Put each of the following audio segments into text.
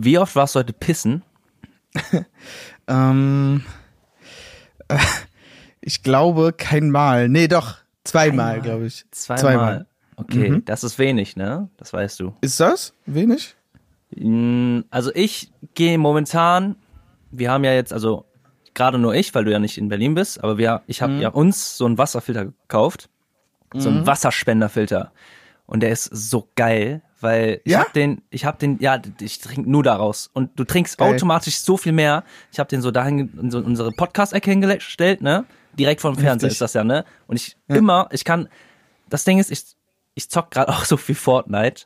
Wie oft warst du heute pissen? Ähm, äh, ich glaube kein Mal. Nee, doch. Zweimal, glaube ich. Zweimal. Zweimal. Okay, Mhm. das ist wenig, ne? Das weißt du. Ist das? Wenig? Mm, Also ich gehe momentan, wir haben ja jetzt, also gerade nur ich, weil du ja nicht in Berlin bist, aber wir, ich habe ja uns so einen Wasserfilter gekauft, so einen Wasserspenderfilter und der ist so geil, weil ich Ja? hab den, ich habe den, ja, ich trinke nur daraus und du trinkst Geil. automatisch so viel mehr. Ich habe den so dahin in so unsere Podcast-Ecke hingestellt, ne? Direkt vom Fernseher ist das ja, ne? Und ich immer, ich kann, das Ding ist, ich, ich zock gerade auch so viel Fortnite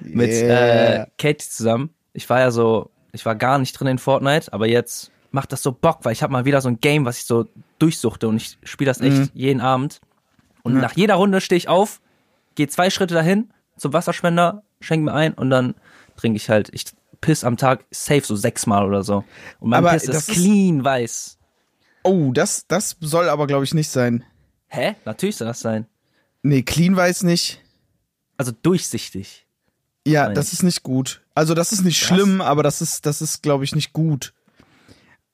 mit Yeah. äh, Katie zusammen. Ich war ja so, ich war gar nicht drin in Fortnite, aber jetzt macht das so Bock, weil ich habe mal wieder so ein Game, was ich so durchsuchte und ich spiele das echt jeden Abend. Und nach jeder Runde stehe ich auf, gehe zwei Schritte dahin zum Wasserspender, schenke mir ein und dann trinke ich halt, ich piss am Tag safe so sechsmal oder so. Und mein Aber Piss das ist ist- clean weiß. Oh, das, das soll aber, glaube ich, nicht sein. Hä? Natürlich soll das sein. Nee, clean weiß nicht. Also durchsichtig. Ja, Nein. das ist nicht gut. Also, das ist nicht schlimm, aber das ist, das ist, glaube ich, nicht gut.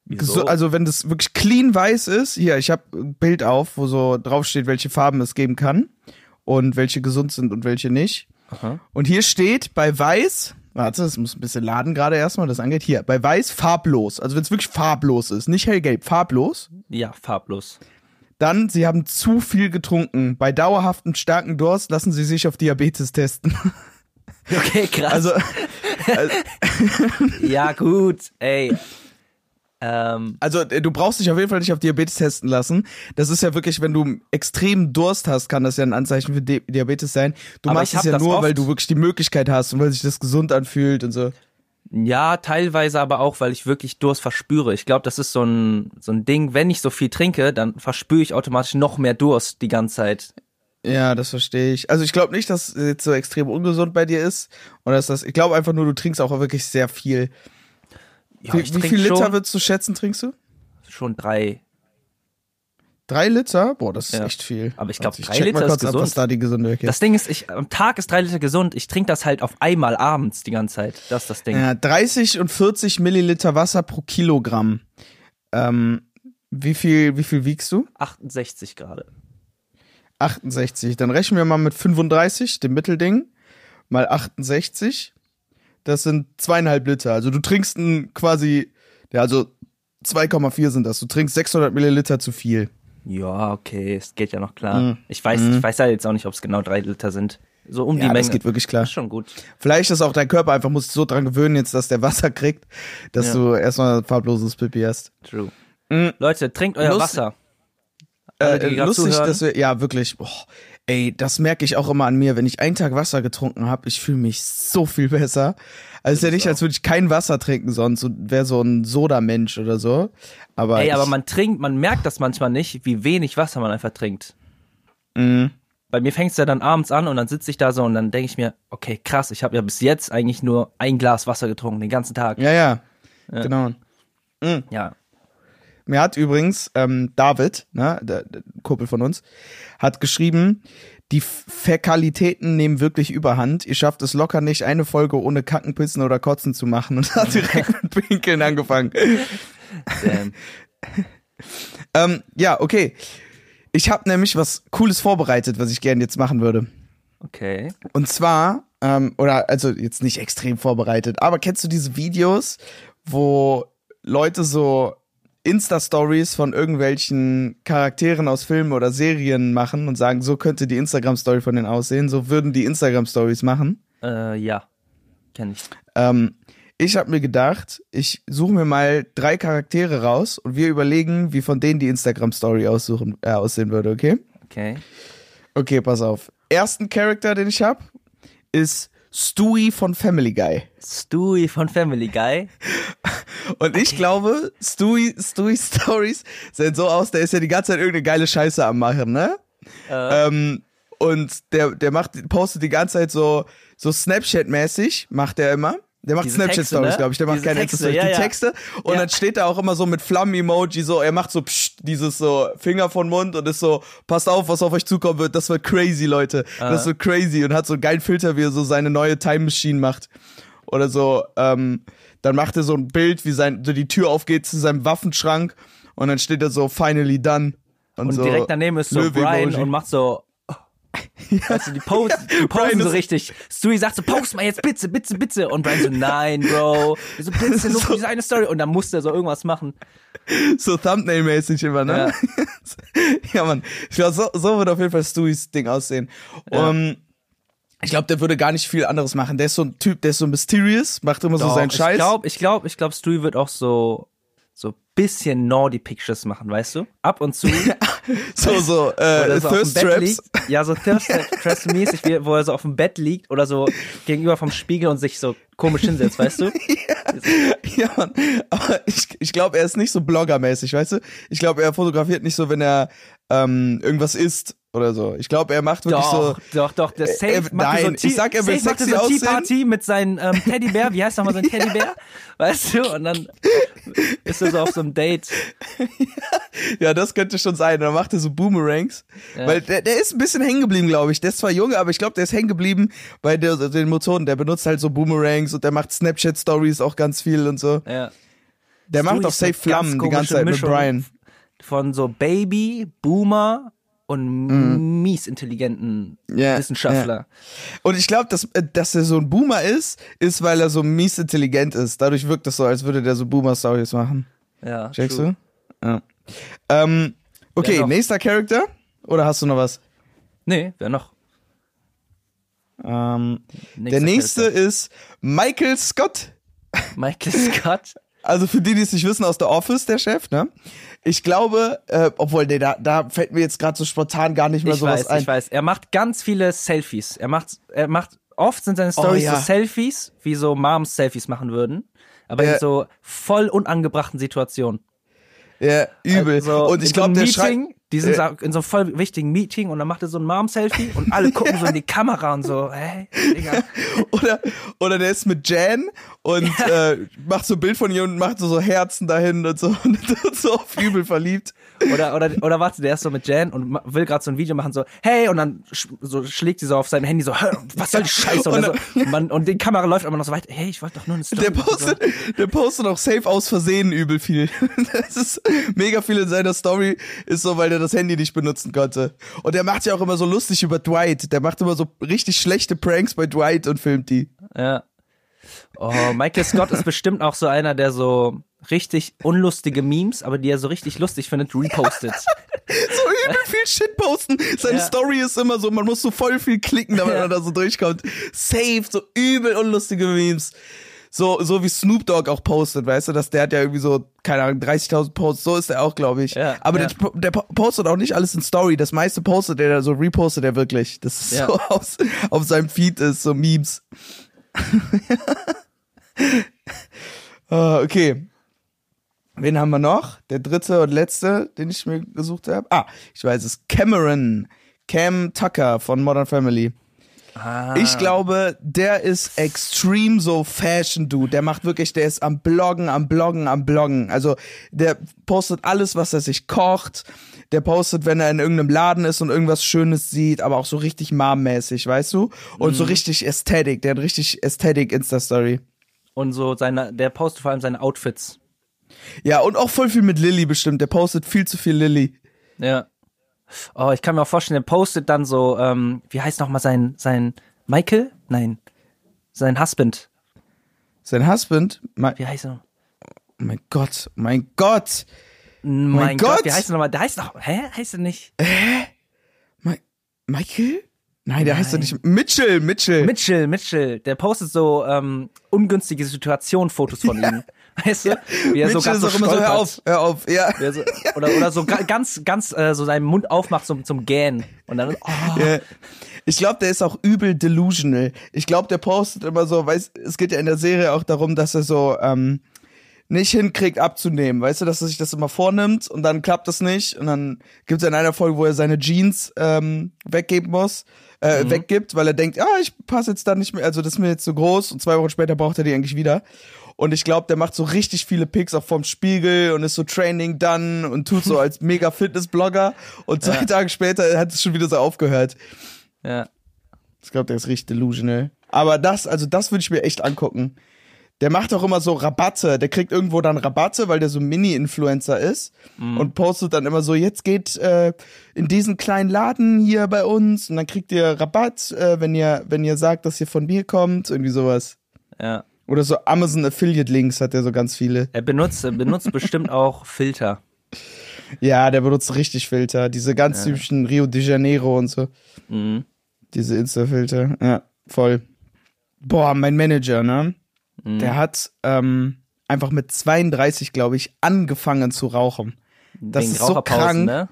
Wieso? So, also, wenn das wirklich clean weiß ist, hier, ich habe ein Bild auf, wo so draufsteht, welche Farben es geben kann und welche gesund sind und welche nicht. Aha. Und hier steht bei weiß, warte, das muss ein bisschen laden gerade erstmal, das angeht. Hier, bei weiß farblos. Also, wenn es wirklich farblos ist, nicht hellgelb, farblos. Ja, farblos. Dann, Sie haben zu viel getrunken. Bei dauerhaftem starken Durst lassen Sie sich auf Diabetes testen. Okay, krass. Also, ja, gut, ey. Ähm, also äh, du brauchst dich auf jeden Fall nicht auf Diabetes testen lassen. Das ist ja wirklich, wenn du extrem Durst hast, kann das ja ein Anzeichen für Di Diabetes sein. Du machst es ja nur, oft. weil du wirklich die Möglichkeit hast und weil sich das gesund anfühlt und so. ja, teilweise aber auch, weil ich wirklich Durst verspüre. Ich glaube, das ist so ein, so ein Ding, wenn ich so viel trinke, dann verspüre ich automatisch noch mehr Durst die ganze Zeit. Ja, das verstehe ich. Also ich glaube nicht, dass es jetzt so extrem ungesund bei dir ist. Oder dass das, ich glaube einfach nur, du trinkst auch wirklich sehr viel. Ja, wie ich wie viel Liter schon, würdest du schätzen, trinkst du? schon drei. Drei Liter? Boah, das ist Ja. echt viel. Aber ich glaub, Warte, drei Liter ist kurz ab, was gesund. da die gesunde Weg ist. Das Ding ist, ich, am Tag ist drei Liter gesund. Ich trinke das halt auf einmal abends die ganze Zeit. Das ist das Ding. Ja, 30 und 40 Milliliter Wasser pro Kilogramm. Ähm, wie viel, wie viel wiegst du? 68 gerade. 68. Dann rechnen wir mal mit 35, dem Mittelding, mal 68. Das sind zweieinhalb Liter. Also du trinkst ein quasi, ja, also 2,4 sind das. Du trinkst 600 Milliliter zu viel. Ja, okay, es geht ja noch klar. Mhm. Ich weiß, ich weiß ja jetzt auch nicht, ob es genau drei Liter sind. So um die Ja, Menge. das geht wirklich klar. Das ist schon gut. Vielleicht ist auch dein Körper einfach, muss so dran gewöhnen jetzt, dass der Wasser kriegt, dass Ja. du erstmal farbloses Pipi hast. True. Mhm. Leute, trinkt euer Lust- Wasser. Alle, die Äh, lustig, zuhören. dass wir, ja, wirklich, boah, ey, das merke ich auch immer an mir, wenn ich einen Tag Wasser getrunken habe, ich fühle mich so viel besser. Also es ist ja nicht, als würde ich kein Wasser trinken sonst und wäre so ein Soda-Mensch oder so. Aber Ey, aber man trinkt, man merkt das manchmal nicht, wie wenig Wasser man einfach trinkt. Mhm. Bei mir fängt es ja dann abends an und dann sitze ich da so und dann denke ich mir, okay, krass, ich habe ja bis jetzt eigentlich nur ein Glas Wasser getrunken, den ganzen Tag. ja, ja, genau. Ja. Mir hat übrigens ähm, David, ne, der, der Kumpel von uns, hat geschrieben, die Fäkalitäten nehmen wirklich überhand. Ihr schafft es locker nicht, eine Folge ohne Kacken, Pissen oder Kotzen zu machen und hat direkt mit Pinkeln angefangen. Damn. Ähm, ja, okay. Ich habe nämlich was Cooles vorbereitet, was ich gerne jetzt machen würde. Okay. Und zwar, ähm, oder also jetzt nicht extrem vorbereitet, aber kennst du diese Videos, wo Leute so Insta-Stories von irgendwelchen Charakteren aus Filmen oder Serien machen und sagen, so könnte die Instagram-Story von denen aussehen, so würden die Instagram-Stories machen. Äh, ja. Kenn ich. Ähm, ich habe mir gedacht, ich suche mir mal drei Charaktere raus und wir überlegen, wie von denen die Instagram-Story aussuchen, äh, aussehen würde, okay? Okay. Okay, pass auf. Ersten Charakter, den ich habe, ist Stewie von Family Guy. Stewie von Family Guy. Und ich glaube, Stewie, Stewie Stories sehen so aus, der ist ja die ganze Zeit irgendeine geile Scheiße am machen, ne? Äh, Ähm, und der, der macht, postet die ganze Zeit so, so Snapchat-mäßig, macht der immer. Der macht Snapchat-Stories, ne? glaube ich. Der macht Diese keine Texte, ja, die ja. Texte. Und Ja. dann steht er auch immer so mit Flammen-Emoji, so, er macht so pst, dieses so Finger von Mund und ist so, passt auf, was auf euch zukommen wird. Das wird crazy, Leute. Ah. Das wird crazy. Und hat so einen geilen Filter, wie er so seine neue Time Machine macht. oder so, ähm, dann macht er so ein Bild, wie sein, so die Tür aufgeht zu seinem Waffenschrank und dann steht da so finally done. Und, Und so direkt daneben ist so. Brian und macht so. Weißt du, die, post, die posten so richtig. Stewie sagt so, post mal jetzt bitte, bitte, bitte. Und Brian so, nein, Bro. Wir so, bitte, nur für diese eine Story. Und dann muss der so irgendwas machen. so Thumbnail-mäßig immer, ne? Ja, Mann. Ich glaube, so, so wird auf jeden Fall Stewies Ding aussehen. Ja. Um, ich glaube, der würde gar nicht viel anderes machen. Der ist so ein Typ, der ist so mysterious, macht immer so Doch, seinen Scheiß. Ich glaube, ich glaube, ich glaube, Stewie wird auch so, so bisschen naughty Pictures machen, weißt du? Ab und zu. so, so, äh, so Thirst Traps. liegt. Ja, so Thirst Traps mäßig, wo er so auf dem Bett liegt oder so gegenüber vom Spiegel und sich so komisch hinsetzt, weißt du? Ja, Mann. Aber ich, ich glaube, er ist nicht so bloggermäßig, weißt du? Ich glaube, er fotografiert nicht so, wenn er ähm, irgendwas isst oder so. Ich glaube, er macht wirklich Doch, so. doch, doch, der Safe äh, macht nein, so ich Tea- sag, er will sexy so aussehen. Party mit seinem ähm, Teddybär, wie heißt nochmal sein Teddybär? Weißt du? Und dann ist er so auf so einem Date. Ja, das könnte schon sein. Dann macht er so Boomerangs. Ja. Weil der, der ist ein bisschen hängen geblieben, glaube ich. Der ist zwar jung, aber ich glaube, der ist hängen geblieben bei der, den Motoren. Der benutzt halt so Boomerangs und der macht Snapchat-Stories auch ganz viel und so. Ja. Der macht auch safe Flammen die ganze Zeit mit Mischung. Brian. Von so Baby, Boomer und mies intelligenten. Ja, Wissenschaftler. Und ich glaube, dass, äh, dass er so ein Boomer ist, ist, weil er so mies intelligent ist. Dadurch wirkt es so, als würde der so Boomer-Stories machen. Ja. Checkst true. du? Ja. Ähm, okay, nächster Charakter? Oder hast du noch was? Nee, wer noch? Ähm, der nächste Charakter. ist Michael Scott. Michael Scott. Also für die, die es nicht wissen, aus The Office, der Chef, ne? Ich glaube, äh, obwohl, nee, da, da fällt mir jetzt gerade so spontan gar nicht mehr Ich sowas weiß, ein. ich weiß. Er macht ganz viele Selfies. Er macht, er macht, oft sind seine Stories Oh, ja. so Selfies, wie so Moms Selfies machen würden. Aber Ja. in so voll unangebrachten Situationen. Ja, übel. Also, und ich glaube, der. Meeting, die sind Ja. so in so einem voll wichtigen Meeting und dann macht er so ein Mom-Selfie und alle gucken so in die Kamera und so, hey, Digga. Oder, oder der ist mit Jan und äh, macht so ein Bild von ihr und macht so, so Herzen dahin und so und so auf übel verliebt. Oder, oder, oder warte, der ist so mit Jan und will gerade so ein Video machen, so, hey, und dann sch so schlägt sie so auf sein Handy so, "Hör, was soll die Scheiße? Und, Und so, und, man, und die Kamera läuft immer noch so weit, hey, ich wollte doch nur eine Story. Der machen." postet, der postet auch safe aus Versehen übel viel. Das ist mega viel in seiner Story, ist so, weil der das Handy nicht benutzen konnte. Und der macht ja auch immer so lustig über Dwight. Der macht immer so richtig schlechte Pranks bei Dwight und filmt die. Ja. Oh, Michael Scott ist bestimmt auch so einer, der so richtig unlustige Memes, aber die er so richtig lustig findet, repostet. So übel viel Shit posten. Seine Ja. Story ist immer so, man muss so voll viel klicken, damit Ja. man da so durchkommt. Safe, so übel unlustige Memes. So, so wie Snoop Dogg auch postet, weißt du, dass der hat ja irgendwie so, keine Ahnung, 30.000 Posts, so ist er auch, glaube ich. Ja, Aber ja. Der, der po- postet auch nicht alles in Story, das meiste postet er, so repostet er wirklich. Das ist Ja. so aus, auf seinem Feed ist, so Memes. Ah, okay. Wen haben wir noch? Der dritte und letzte, den ich mir gesucht habe. Ah, ich weiß es. Cameron. Cam Tucker von Modern Family. Ah. Ich glaube, der ist extrem so Fashion Dude. Der macht wirklich, der ist am Bloggen, am Bloggen, am Bloggen. Also der postet alles, was er sich kocht. Der postet, wenn er in irgendeinem Laden ist und irgendwas Schönes sieht, aber auch so richtig Mom-mäßig, weißt du? Und Mhm. so richtig Ästhetik. Der hat richtig Ästhetik Insta-Story. Und so seine, der postet vor allem seine Outfits. Ja, und auch voll viel mit Lilly bestimmt. Der postet viel zu viel Lilly. Ja. Oh, ich kann mir auch vorstellen, der postet dann so, ähm, wie heißt nochmal sein, sein Michael? Nein. Sein Husband. Sein Husband, mein, Wie heißt er? oh mein Gott, mein Gott, Mein Gott. Gott. wie heißt er nochmal? Der heißt noch, hä? Heißt er nicht? mein, Michael? Nein, der heißt doch nicht Mitchell, Mitchell. Mitchell, Mitchell, der postet so ähm, ungünstige Situation-Fotos von ihm. Weißt du? Wie er so Mitchell ganz ist so immer so, hör auf, hör auf, ja. So, oder, oder so ga- ganz, ganz äh, so seinen Mund aufmacht zum, zum Gähnen. Und dann, oh, Ja. Ich glaube, der ist auch übel delusional. Ich glaube, der postet immer so, weiß, es geht ja in der Serie auch darum, dass er so ähm, nicht hinkriegt abzunehmen, weißt du, dass er sich das immer vornimmt und dann klappt das nicht und dann gibt es in einer Folge, wo er seine Jeans ähm, weggeben muss, äh, weggibt, weil er denkt, ah, ich passe jetzt da nicht mehr, also das ist mir jetzt zu groß und zwei Wochen später braucht er die eigentlich wieder. Und ich glaube, der macht so richtig viele Pics auch vom Spiegel und ist so Training done und tut so als mega Fitness-Blogger und zwei Tage später hat es schon wieder so aufgehört. ja. Ich glaube, der ist richtig delusional. Aber das, also das würde ich mir echt angucken. Der macht auch immer so Rabatte. Der kriegt irgendwo dann Rabatte, weil der so Mini-Influencer ist Mhm. und postet dann immer so, jetzt geht äh, in diesen kleinen Laden hier bei uns und dann kriegt ihr Rabatt, äh, wenn ihr, wenn ihr sagt, dass ihr von mir kommt, irgendwie sowas. Ja. Oder so Amazon Affiliate Links hat er so ganz viele. Er benutzt, er benutzt bestimmt auch Filter. Ja, der benutzt richtig Filter. Diese ganz typischen Rio de Janeiro und so. Mhm. Diese Insta-Filter. Ja, voll. Boah, mein Manager, ne? Mhm. Der hat ähm, einfach mit 32, glaube ich, angefangen zu rauchen. Das Wegen ist so krank. ne?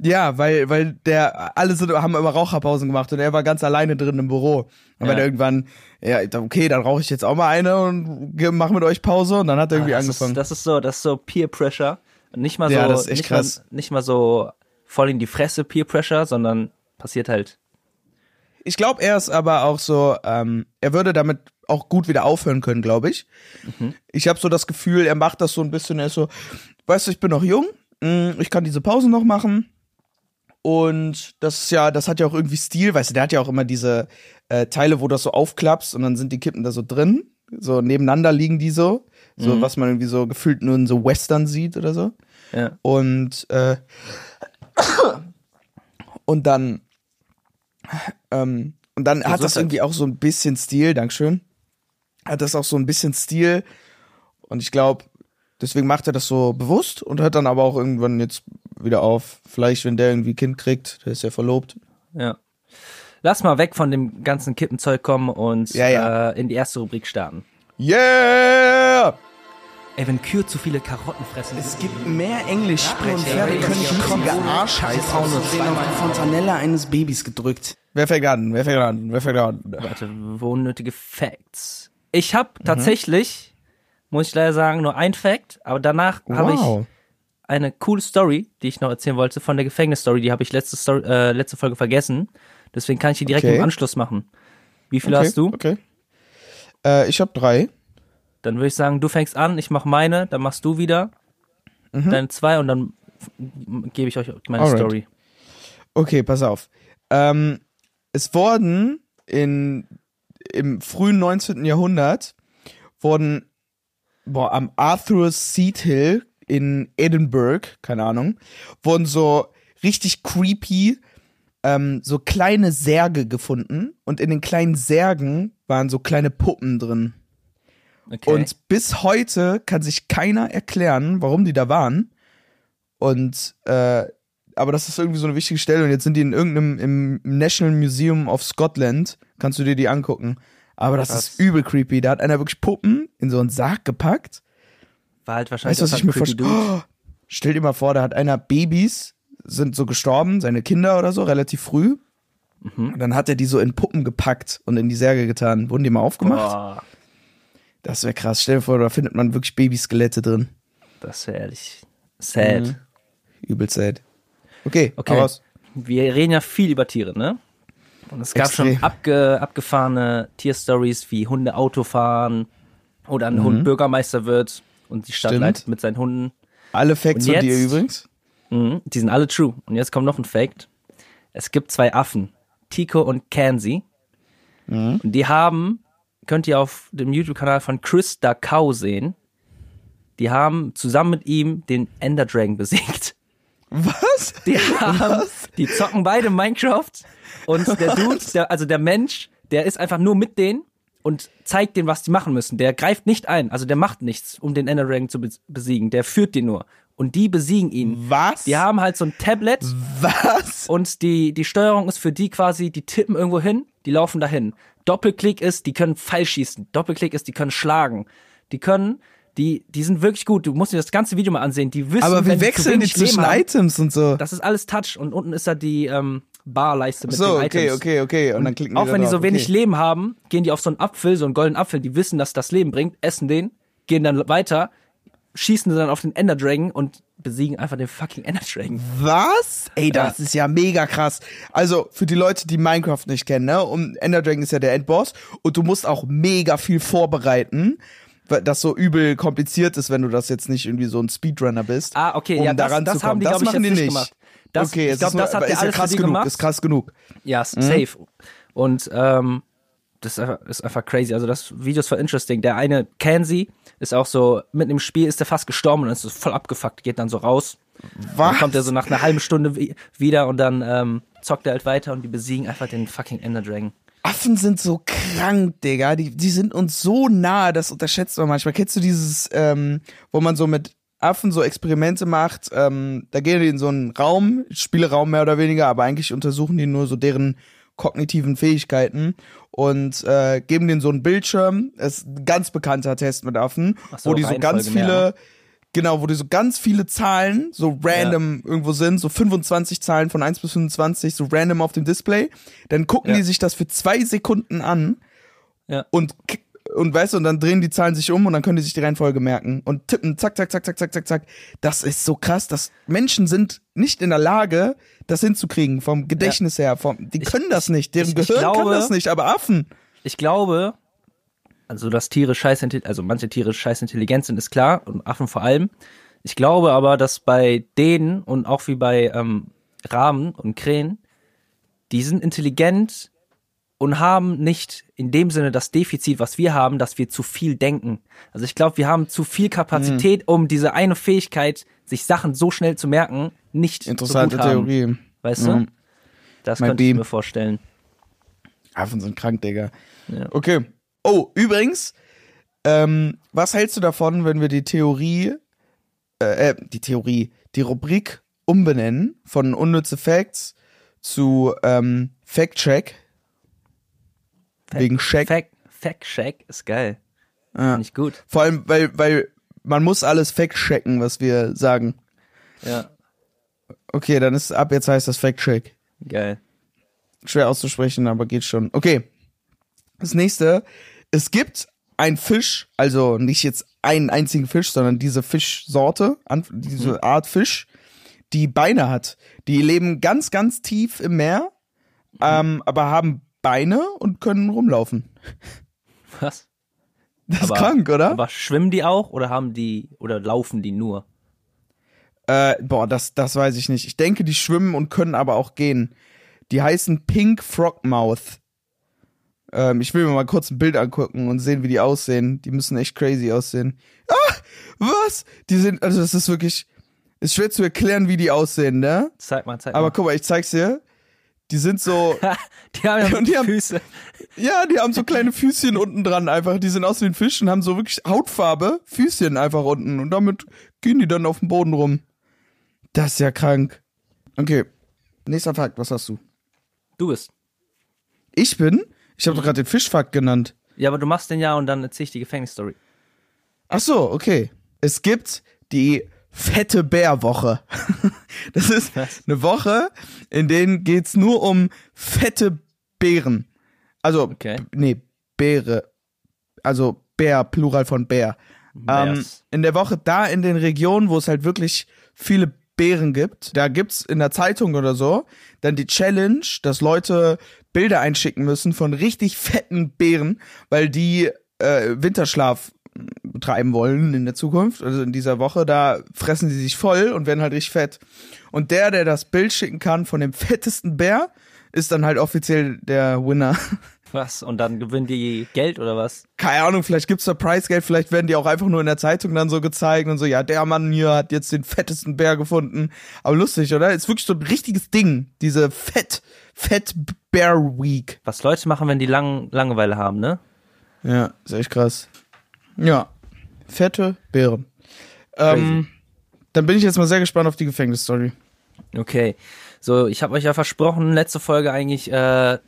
Ja, weil, weil der, alle sind, haben immer Raucherpausen gemacht und er war ganz alleine drin im Büro. Und Ja. wenn er irgendwann, ja, okay, dann rauche ich jetzt auch mal eine und mach mit euch Pause und dann hat er irgendwie Ah, das angefangen. Ist, das ist so, das ist so Peer Pressure. Nicht mal so, Ja, das ist echt nicht, krass. Mal, nicht mal so voll in die Fresse Peer Pressure, sondern passiert halt. Ich glaube, er ist aber auch so, ähm, er würde damit auch gut wieder aufhören können, glaube ich. Mhm. Ich habe so das Gefühl, er macht das so ein bisschen, er ist so, weißt du, ich bin noch jung, mh, ich kann diese Pause noch machen. Und das ist ja, das hat ja auch irgendwie Stil, weißt du, der hat ja auch immer diese äh, Teile, wo du das so aufklappst und dann sind die Kippen da so drin. So nebeneinander liegen die so. So, Mhm. was man irgendwie so gefühlt nur in so Western sieht oder so. Ja. Und, äh, und dann, ähm, und dann hat das Gesundheit. irgendwie auch so ein bisschen Stil, Dankeschön. Hat das auch so ein bisschen Stil. Und ich glaube, deswegen macht er das so bewusst und hört dann aber auch irgendwann jetzt wieder auf. Vielleicht, wenn der irgendwie Kind kriegt, der ist ja verlobt. Ja. Lass mal weg von dem ganzen Kippenzeug kommen und Ja, ja. Äh, in die erste Rubrik starten. Yeah! Ey, wenn Kühe zu viele Karotten fressen. Es gibt mehr Englischsprecher. und Pferde können schmutzige Arschheiß aussehen auf die Fontanelle eines Babys gedrückt. Wer fängt an? Wer fängt an? Wer fängt an? Warte, wo unnötige Facts. Ich habe Mhm. tatsächlich, muss ich leider sagen, nur ein Fact, aber danach habe ich eine coole Story, die ich noch erzählen wollte, von der Gefängnisstory. Die habe ich letzte, Story, äh, letzte Folge vergessen. Deswegen kann ich die direkt Okay. im Anschluss machen. Wie viele okay, hast du? Okay. Äh, ich habe drei. Dann würde ich sagen, du fängst an, ich mache meine, dann machst du wieder deine zwei und dann gebe ich euch meine Mhm. Alright. Story. Okay, pass auf. Ähm, es wurden in, im frühen 19. Jahrhundert wurden boah, am Arthur Seat Hill in Edinburgh, keine Ahnung, wurden so richtig creepy ähm, so kleine Särge gefunden und in den kleinen Särgen waren so kleine Puppen drin. Okay. Und bis heute kann sich keiner erklären, warum die da waren. Und äh, aber das ist irgendwie so eine wichtige Stelle und jetzt sind die in irgendeinem im National Museum of Scotland. Kannst du dir die angucken? Aber das Krass. ist übel creepy. Da hat einer wirklich Puppen in so einen Sarg gepackt. War halt wahrscheinlich Weißt du, was ich mir vorstelle? Oh, stell dir mal vor, da hat einer Babys, sind so gestorben, seine Kinder oder so, relativ früh. Mhm. Und dann hat er die so in Puppen gepackt und in die Särge getan. Wurden die mal aufgemacht? Boah, Das wäre krass. Stell dir vor, da findet man wirklich Babyskelette drin. das wäre ehrlich sad. Mhm. Übel sad. Okay, Okay. raus. Wir reden ja viel über Tiere, ne? Und es gab Extrem. schon abge, abgefahrene Tierstories, wie Hunde Auto fahren oder ein Hund Bürgermeister wird und die Stadt. Stimmt. leitet mit seinen Hunden. Alle Facts Und von dir jetzt? übrigens. Mhm, die sind alle true. Und jetzt kommt noch ein Fact. Es gibt zwei Affen, Tico und Kansi. Mhm. Und die haben, könnt ihr auf dem YouTube-Kanal von Chris da Cow sehen, die haben zusammen mit ihm den Ender Dragon besiegt. Was? Die haben, die zocken beide Minecraft und der Dude, der, also der Mensch, der ist einfach nur mit denen und zeigt denen, was die machen müssen. Der greift nicht ein, also der macht nichts, um den Ender Dragon zu bes- besiegen. Der führt den nur. Und die besiegen ihn. Was? Die haben halt so ein Tablet Was? und die, die Steuerung ist für die quasi, die tippen irgendwo hin, die laufen dahin. Doppelklick ist, die können Pfeil schießen. Doppelklick ist, die können schlagen. Die können, die, die sind wirklich gut. Du musst dir das ganze Video mal ansehen. Die wissen, Aber zu wechseln die zwischen Items und so? das ist alles Touch und unten ist da die ähm, Barleiste mit So, den okay, Items. okay, okay. Und dann klicken Auch wenn die so wenig okay. Leben haben, gehen die auf so einen Apfel, so einen goldenen Apfel, die wissen, dass das Leben bringt, essen den, gehen dann weiter, schießen dann auf den Ender Dragon und besiegen einfach den fucking Ender Dragon. Was? Ey, das ist ja mega krass. Also, für die Leute, die Minecraft nicht kennen, ne? Und Ender Dragon ist ja der Endboss. Und du musst auch mega viel vorbereiten, weil das so übel kompliziert ist, wenn du das jetzt nicht irgendwie so ein Speedrunner bist. Ah, okay, um ja, das, daran das zu haben die, das ich, machen jetzt die nicht nicht. gemacht. Das, okay, ich glaube, ist, das hat der ist ja alles krass genug, gemacht. ist krass genug. Ja, safe. Und ähm, das ist einfach, ist einfach crazy. Also das Video ist voll interesting. Der eine, Kenzie, ist auch so, mitten im Spiel ist der fast gestorben und ist so voll abgefuckt, geht dann so raus. Was? Dann kommt er so nach einer halben Stunde wi- wieder und dann ähm, zockt er halt weiter und die besiegen einfach den fucking Ender Dragon. Affen sind so krank, Digga. Die, die sind uns so nah, das unterschätzt man manchmal. Kennst du dieses, ähm, wo man so mit Affen so Experimente macht? Ähm, da gehen die in so einen Raum, Spieleraum mehr oder weniger, aber eigentlich untersuchen die nur so deren kognitiven Fähigkeiten und äh, geben denen so einen Bildschirm. Das ist ein ganz bekannter Test mit Affen, so, wo die so ganz mehr, viele, ne? genau, wo die so ganz viele Zahlen so random irgendwo sind, so 25 Zahlen von 1 bis 25, so random auf dem Display. Dann gucken Ja. die sich das für zwei Sekunden an Ja. und und weißt du, und dann drehen die Zahlen sich um und dann können die sich die Reihenfolge merken und tippen, zack, zack, zack, zack, zack, zack, zack. Das ist so krass, dass Menschen sind nicht in der Lage, das hinzukriegen, vom Gedächtnis her. Vom, die können das nicht, deren ich- ich Gehirn kann glaube- das nicht, aber Affen. Ich glaube, also dass Tiere scheiß also manche Tiere scheiß intelligent sind, ist klar und Affen vor allem. Ich glaube aber, dass bei denen und auch wie bei ähm, Raben und Krähen, die sind intelligent und haben nicht in dem Sinne das Defizit, was wir haben, dass wir zu viel denken. Also ich glaube, wir haben zu viel Kapazität, Mhm. um diese eine Fähigkeit, sich Sachen so schnell zu merken, nicht Interessante so gut haben. Theorie. Weißt Ja. du? Das Mein könnte ich Beam. mir vorstellen. Affen sind krank, Digga. Ja. Okay. Oh, übrigens, ähm, was hältst du davon, wenn wir die Theorie, äh, äh, die Theorie, die Rubrik umbenennen von unnütze Facts zu ähm, Fact Check? Wegen Check. Fact, Fact Check ist geil. Ja. Finde ich gut. Vor allem, weil, weil man muss alles fact checken, was wir sagen. Ja, Okay, dann ist ab jetzt heißt das Fact Check. geil. Schwer auszusprechen, aber geht schon. Okay. Das nächste. Es gibt ein Fisch, also nicht jetzt einen einzigen Fisch, sondern diese Fischsorte, diese Art Fisch, die Beine hat. Die leben ganz, ganz tief im Meer, ähm, aber haben Beine und können rumlaufen. Was? Das ist Aber- krank, oder? Aber schwimmen die auch oder haben die oder laufen die nur? Äh, boah, das, das weiß ich nicht. Ich denke, die schwimmen und können aber auch gehen. Die heißen Pink Frogmouth. Ähm, ich will mir mal kurz ein Bild angucken und sehen, wie die aussehen. Die müssen echt crazy aussehen. Ah, was? Die sind, also das ist wirklich, ist schwer zu erklären, wie die aussehen, ne? Zeig mal, zeig Aber mal. guck mal, ich zeig's dir. Die sind so, die haben ja Und die haben- Füße. ja, die haben so kleine Füßchen unten dran einfach. Die sind aus den Fischen, haben so wirklich Hautfarbe, Füßchen einfach unten. Und damit gehen die dann auf dem Boden rum. Das ist ja krank. Okay, nächster Fakt, was hast du? Du bist. Ich bin? Ich habe doch gerade den Fischfakt genannt. Ja, aber du machst den ja und dann erzähl ich die Gefängnisstory. Ach so, okay. Es gibt die fette Bärwoche. Das ist eine Woche, in denen geht's nur um fette Beeren. Also, Okay. nee, Beere. Also Bär, Plural von Bär. Ähm, in der Woche da in den Regionen, wo es halt wirklich viele Beeren gibt, da gibt's in der Zeitung oder so dann die Challenge, dass Leute Bilder einschicken müssen von richtig fetten Beeren, weil die äh, Winterschlaf betreiben wollen in der Zukunft, also in dieser Woche, da fressen sie sich voll und werden halt richtig fett. Und der, der das Bild schicken kann von dem fettesten Bär, ist dann halt offiziell der Winner. Was? Und dann gewinnen die Geld oder was? keine Ahnung, vielleicht gibt's da Preisgeld, vielleicht werden die auch einfach nur in der Zeitung dann so gezeigt und so, ja, der Mann hier hat jetzt den fettesten Bär gefunden. Aber lustig, oder? Ist wirklich so ein richtiges Ding, diese Fett, Fett Bear Week. Was Leute machen, wenn die lang Langeweile haben, ne? Ja, ist echt krass. Ja, fette Bären. Ähm, dann bin ich jetzt mal sehr gespannt auf die Gefängnisstory. Okay. So, ich habe euch ja versprochen, letzte Folge eigentlich äh,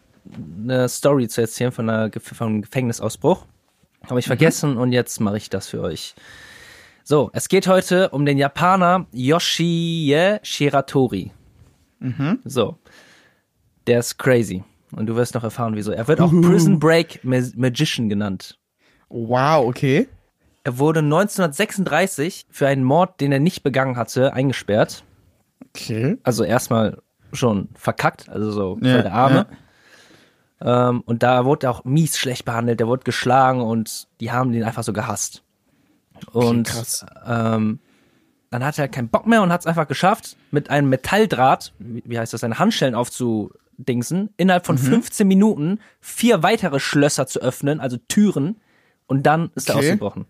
eine Story zu erzählen von, einer, von einem Gefängnisausbruch. Habe ich vergessen und jetzt mache ich das für euch. So, es geht heute um den Japaner Yoshie Shiratori. So, der ist crazy. Und du wirst noch erfahren, wieso. Er wird auch Prison Break Ma Magician genannt. Wow, okay. Er wurde 1936 für einen Mord, den er nicht begangen hatte, eingesperrt. Okay. Also erstmal schon verkackt, also so Ja, der Arme. Ähm, und da wurde er auch mies schlecht behandelt, der wurde geschlagen und die haben den einfach so gehasst. Und krass. ähm, dann hat er keinen Bock mehr und hat es einfach geschafft, mit einem Metalldraht, wie heißt das, seine Handschellen aufzu, Dingsen, innerhalb von 15 Minuten vier weitere Schlösser zu öffnen, also Türen, und dann ist er Okay. ausgebrochen.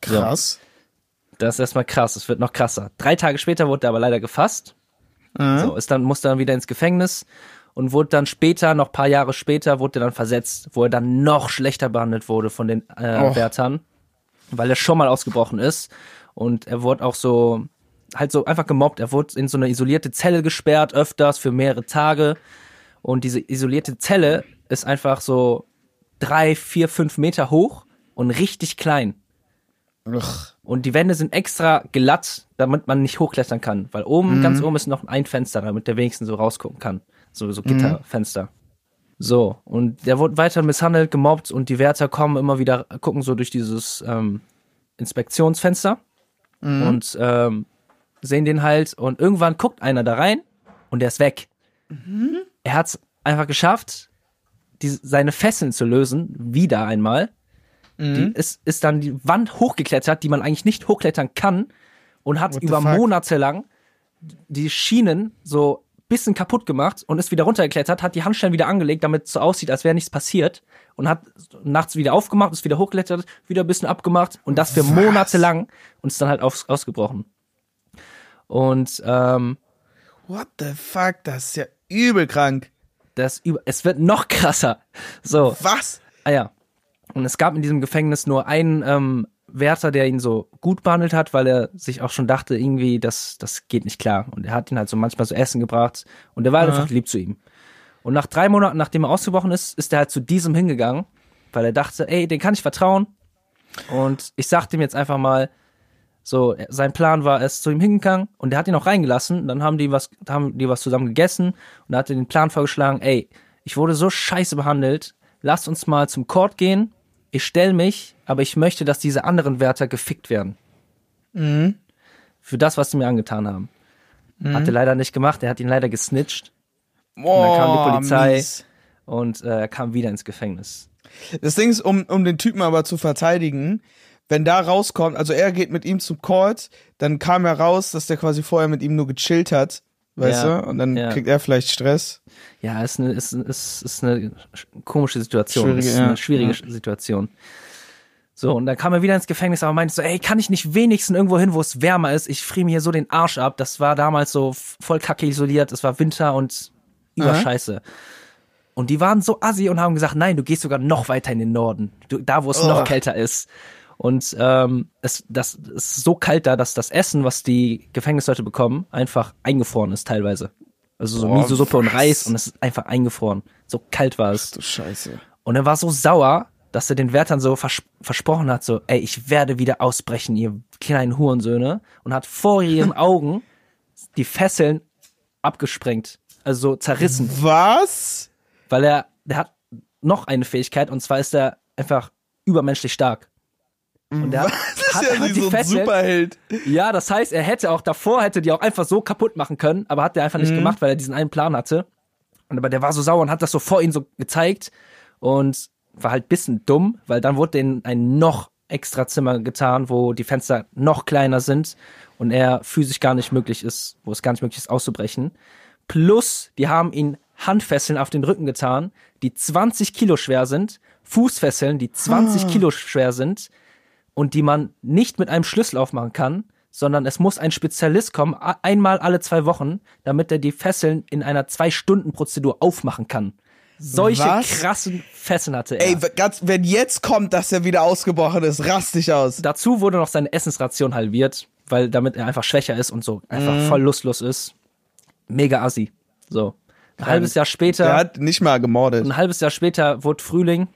Krass. Das ist erstmal krass, es wird noch krasser. Drei Tage später wurde er aber leider gefasst. So, ist dann, musste dann wieder ins Gefängnis und wurde dann später, noch paar Jahre später, wurde er dann versetzt, wo er dann noch schlechter behandelt wurde von den äh. Wärtern, weil er schon mal ausgebrochen ist. Und er wurde auch so, halt so einfach gemobbt. Er wurde in so eine isolierte Zelle gesperrt, öfters für mehrere Tage. Und diese isolierte Zelle ist einfach so drei, vier, fünf Meter hoch und richtig klein. Ugh. Und die Wände sind extra glatt, damit man nicht hochklettern kann. Weil oben, ganz oben ist noch ein Fenster, damit der wenigstens so rausgucken kann. So, so Gitterfenster. So, und der wurde weiter misshandelt, gemobbt und die Wärter kommen immer wieder, gucken so durch dieses ähm, Inspektionsfenster und ähm, sehen den halt und irgendwann guckt einer da rein und der ist weg. Er hat es einfach geschafft, die, seine Fesseln zu lösen, wieder einmal. Die ist, ist dann die Wand hochgeklettert, die man eigentlich nicht hochklettern kann und hat What über? Monate lang die Schienen so bisschen kaputt gemacht und ist wieder runtergeklettert, hat die Handstellen wieder angelegt, damit es so aussieht, als wäre nichts passiert und hat nachts wieder aufgemacht, ist wieder hochgeklettert, wieder ein bisschen abgemacht und das für Was? Monate lang und ist dann halt aus, ausgebrochen. Und ähm, What the fuck? Das ist ja übel krank. das über, es wird noch krasser. So, Was? Ah ja. Und es gab in diesem Gefängnis nur einen ähm, Wärter, der ihn so gut behandelt hat, weil er sich auch schon dachte, irgendwie, das, das geht nicht klar. Und er hat ihn halt so manchmal so Essen gebracht und er war Aha. einfach lieb zu ihm. Und nach drei Monaten, nachdem er ausgebrochen ist, ist er halt zu diesem hingegangen, weil er dachte, ey, den kann ich vertrauen. Und ich sagte ihm jetzt einfach mal, so, sein Plan war, er ist zu ihm hingegangen und er hat ihn auch reingelassen. Dann haben die was, haben die was zusammen gegessen und er hat den Plan vorgeschlagen, ey, ich wurde so scheiße behandelt, lasst uns mal zum Court gehen. Ich stell mich, aber ich möchte, dass diese anderen Wärter gefickt werden. Für das, was sie mir angetan haben. Hat er leider nicht gemacht, er hat ihn leider gesnitcht Boah, kam die Polizei. mies. und äh, er kam wieder ins Gefängnis. Das Ding ist, um, um den Typen aber zu verteidigen, wenn da rauskommt, also er geht mit ihm zum Court, dann kam er raus, dass der quasi vorher mit ihm nur gechillt hat, weißt Ja, du? Und dann ja. kriegt er vielleicht Stress. Ja, ist eine, ist, ist, ist eine komische Situation. Schwierige, ist ja. eine schwierige Situation. So, und dann kam er wieder ins Gefängnis, aber meinte so, ey, kann ich nicht wenigstens irgendwo hin, wo es wärmer ist? Ich friere mir hier so den Arsch ab. Das war damals so voll kacke isoliert. Es war Winter und überscheiße. Und die waren so assi und haben gesagt, nein, du gehst sogar noch weiter in den Norden. Du, da, wo es noch Oh. kälter ist. Und ähm, es, das ist so kalt da, dass das Essen, was die Gefängnisleute bekommen, einfach eingefroren ist teilweise. Also so Miso-Suppe und? Reis und es ist einfach eingefroren. So kalt war es. Du Scheiße. Und er war so sauer, dass er den Wärtern so vers versprochen hat, so, ey, ich werde wieder ausbrechen, ihr kleinen Hurensöhne. Und hat vor ihren Augen die Fesseln abgesprengt. Also so zerrissen. Was? Weil er, der hat noch eine Fähigkeit und zwar ist er einfach übermenschlich stark. Und er hat, Das ist hat ja einfach wie die so ein Fesseln, Superheld. ja, das heißt, er hätte auch davor, hätte die auch einfach so kaputt machen können, aber hat er einfach nicht gemacht, weil er diesen einen Plan hatte. Und aber der war so sauer und hat das so vor ihn so gezeigt und war halt bisschen dumm, weil dann wurde denen ein noch extra Zimmer getan, wo die Fenster noch kleiner sind und er physisch gar nicht möglich ist, wo es gar nicht möglich ist auszubrechen. Plus, die haben ihn Handfesseln auf den Rücken getan, die 20 Kilo schwer sind, Fußfesseln, die 20 Kilo schwer sind und die man nicht mit einem Schlüssel aufmachen kann, sondern es muss ein Spezialist kommen, einmal alle zwei Wochen, damit er die Fesseln in einer Zwei-Stunden-Prozedur aufmachen kann. Solche Was? krassen Fesseln hatte er. Ey, ganz, wenn jetzt kommt, dass er wieder ausgebrochen ist, rast dich aus. Dazu wurde noch seine Essensration halbiert, weil damit er einfach schwächer ist und so einfach Mhm. voll lustlos ist. Mega assi. So. Ein halbes Jahr später. Der hat nicht mal gemordet. ein halbes Jahr später wurde Frühling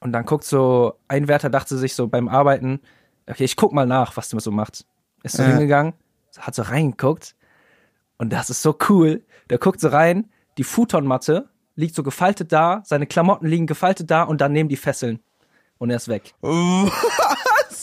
und dann guckt so, ein Wärter dachte sich so beim Arbeiten, okay, ich guck mal nach, was der so macht. Ist so Ja. hingegangen, hat so reingeguckt und das ist so cool. Der guckt so rein, die Futonmatte liegt so gefaltet da, seine Klamotten liegen gefaltet da und daneben die Fesseln. Und er ist weg.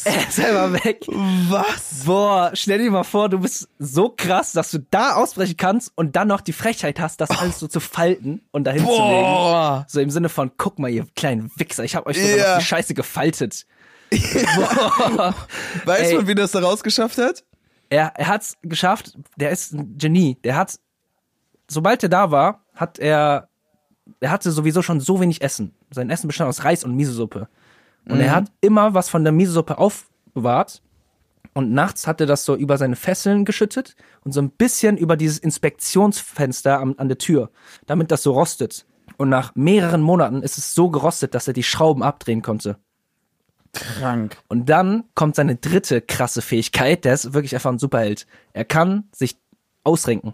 Er ist selber weg. Was? Boah, stell dir mal vor, du bist so krass, dass du da ausbrechen kannst und dann noch die Frechheit hast, das alles so zu falten und dahin zu legen. Boah. So im Sinne von, guck mal, ihr kleinen Wichser, ich hab euch sogar noch die Scheiße gefaltet. Boah. Weißt du, wie das da rausgeschafft hat? Er, er hat's geschafft, der ist ein Genie. Der hat, sobald er da war, hat er, er hatte sowieso schon so wenig Essen. Sein Essen bestand aus Reis und Miso-Suppe. Und er hat immer was von der Miso-Suppe aufbewahrt. Und nachts hat er das so über seine Fesseln geschüttet und so ein bisschen über dieses Inspektionsfenster am, an der Tür, damit das so rostet. Und nach mehreren Monaten ist es so gerostet, dass er die Schrauben abdrehen konnte. Krank. Und dann kommt seine dritte krasse Fähigkeit, der ist wirklich einfach ein Superheld. Er kann sich ausrenken.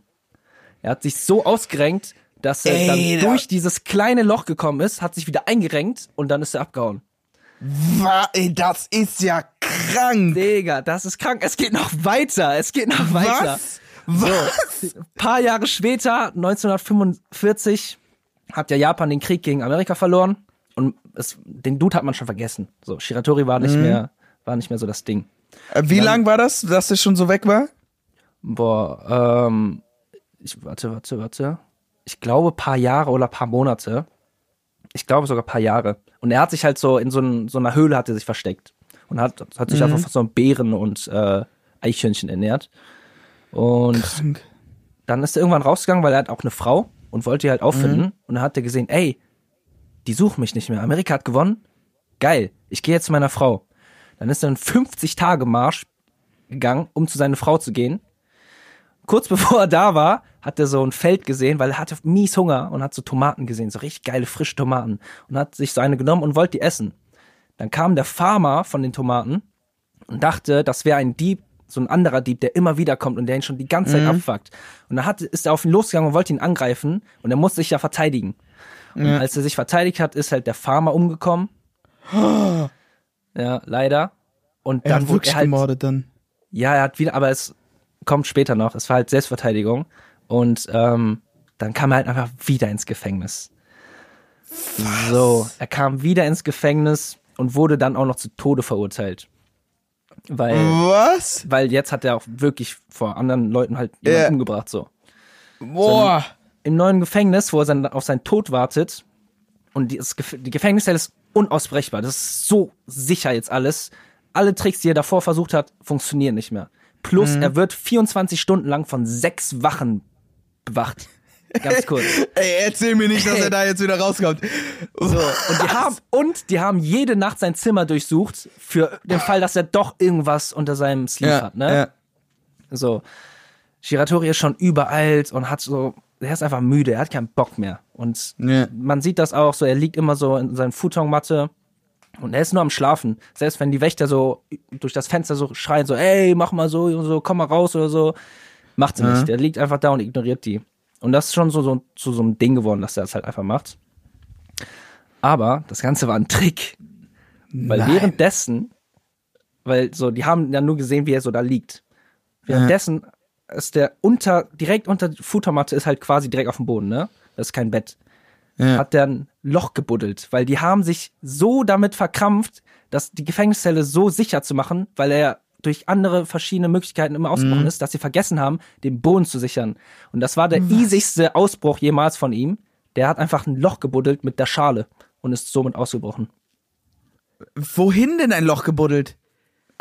Er hat sich so ausgerenkt, dass er Ey, dann da- durch dieses kleine Loch gekommen ist, hat sich wieder eingerenkt und dann ist er abgehauen. Ey, das ist ja krank. Digga, das ist krank. Es geht noch weiter. Es geht noch weiter. Was? Was? Ein paar Jahre später, 1945, hat ja Japan den Krieg gegen Amerika verloren und es, den Dude hat man schon vergessen. So, Shiratori war nicht mehr, war nicht mehr so das Ding. Äh, Wie lang war das, dass er schon so weg war? Boah, ähm, ich, warte, warte, warte. Ich glaube paar Jahre oder paar Monate. Ich glaube sogar paar Jahre. Und er hat sich halt so in so, ein, so einer Höhle hat er sich versteckt und hat, hat sich einfach von so Beeren und äh, Eichhörnchen ernährt. Und Krank. dann ist er irgendwann rausgegangen, weil er hat auch eine Frau und wollte die halt auffinden. Und dann hat er gesehen, ey, die suchen mich nicht mehr. Amerika hat gewonnen. Geil, ich gehe jetzt zu meiner Frau. Dann ist er einen 50-Tage-Marsch gegangen, um zu seiner Frau zu gehen. Kurz bevor er da war, hat er so ein Feld gesehen, weil er hatte mies Hunger und hat so Tomaten gesehen, so richtig geile frische Tomaten. Und hat sich so eine genommen und wollte die essen. Dann kam der Farmer von den Tomaten und dachte, das wäre ein Dieb, so ein anderer Dieb, der immer wieder kommt und der ihn schon die ganze Zeit abfuckt. Und dann hat, ist er auf ihn losgegangen und wollte ihn angreifen und er musste sich ja verteidigen. Und als er sich verteidigt hat, ist halt der Farmer umgekommen. Ja, leider. Und Er dann hat wurde er halt, gemordet dann. ja, er hat wieder, aber es kommt später noch. Es war halt Selbstverteidigung. Und ähm, dann kam er halt einfach wieder ins Gefängnis. So, er kam wieder ins Gefängnis und wurde dann auch noch zu Tode verurteilt. Weil, Was? weil jetzt hat er auch wirklich vor anderen Leuten halt jemanden Ja. umgebracht. So. Boah. Im neuen Gefängnis, wo er dann auf seinen Tod wartet, und Gef die Gefängniszelle ist unausbrechbar. Das ist so sicher jetzt alles. Alle Tricks, die er davor versucht hat, funktionieren nicht mehr. Plus, er wird 24 Stunden lang von sechs Wachen bewacht. Ganz kurz. Ey, erzähl mir nicht, dass er da jetzt wieder rauskommt. So, und die haben und die haben jede Nacht sein Zimmer durchsucht für den Fall, dass er doch irgendwas unter seinem Sleeve ja, hat, ne? ja. So. Shiratori ist schon überalt und hat so, er ist einfach müde, er hat keinen Bock mehr. Und Ja. man sieht das auch so, er liegt immer so in seiner Futonmatte und er ist nur am Schlafen. Selbst wenn die Wächter so durch das Fenster so schreien, so, ey, mach mal so und so, komm mal raus oder so, macht sie nicht. Der liegt einfach da und ignoriert die. Und das ist schon so, so zu so einem Ding geworden, dass er das halt einfach macht. Aber das Ganze war ein Trick. Weil Nein. währenddessen, weil so, die haben ja nur gesehen, wie er so da liegt. Währenddessen ist der unter, direkt unter der Futtermatte ist halt quasi direkt auf dem Boden, ne? Das ist kein Bett. Ja. Hat der ein Loch gebuddelt, weil die haben sich so damit verkrampft, dass die Gefängniszelle so sicher zu machen, weil er durch andere verschiedene Möglichkeiten immer ausgebrochen ist, dass sie vergessen haben, den Boden zu sichern. Und das war der easigste Ausbruch jemals von ihm. Der hat einfach ein Loch gebuddelt mit der Schale und ist somit ausgebrochen. Wohin denn ein Loch gebuddelt?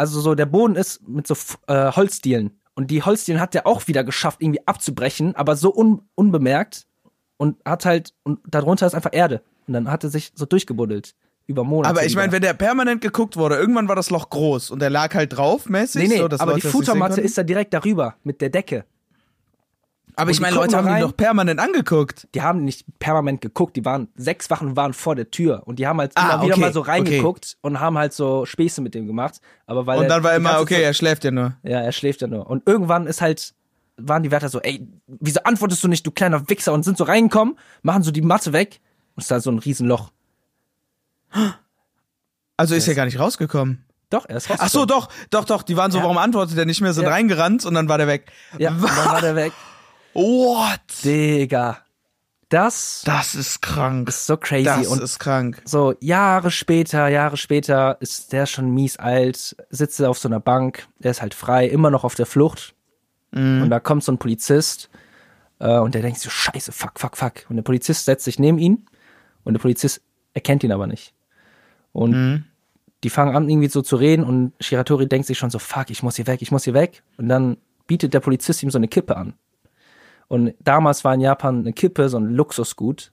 also so der Boden ist mit so äh, Holzdielen und die Holzdielen hat er auch wieder geschafft irgendwie abzubrechen, aber so un unbemerkt und hat halt und darunter ist einfach Erde und dann hat er sich so durchgebuddelt über Monate. Aber ich meine, wenn der permanent geguckt wurde, irgendwann war das Loch groß und der lag halt drauf, mäßig. nee, nee, so, aber Leute die Futtermatte ist da direkt darüber mit der Decke. Aber ich die meine, Leute haben da die rein. doch permanent angeguckt. Die haben nicht permanent geguckt, die waren sechs Wachen waren vor der Tür und die haben halt Ah, immer wieder okay, mal so reingeguckt und haben halt so Späße mit dem gemacht, aber weil Und er dann war die immer, okay, Zeit- er schläft ja nur. Ja, er schläft ja nur. Und irgendwann ist halt, waren die Wärter so, ey, wieso antwortest du nicht, du kleiner Wichser? Und sind so reingekommen, machen so die Matte weg und ist da so ein Riesenloch. Also ist er gar nicht rausgekommen. Doch, er ist Ach so, rausgekommen. doch, doch, doch. Die waren so, Ja. warum antwortet er nicht mehr? Sind Ja. reingerannt und dann war der weg. Ja, und dann war der weg. What? Digga. Das Das ist krank. ist so crazy. Das und ist krank. so Jahre später, Jahre später ist der schon mies alt, sitzt er auf so einer Bank, der ist halt frei, immer noch auf der Flucht. Und da kommt so ein Polizist äh, und der denkt so, scheiße, fuck, fuck, fuck. Und der Polizist setzt sich neben ihn und der Polizist erkennt ihn aber nicht. Und die fangen an irgendwie so zu reden und Shiratori denkt sich schon so, fuck, ich muss hier weg, ich muss hier weg. Und dann bietet der Polizist ihm so eine Kippe an. Und damals war in Japan eine Kippe so ein Luxusgut.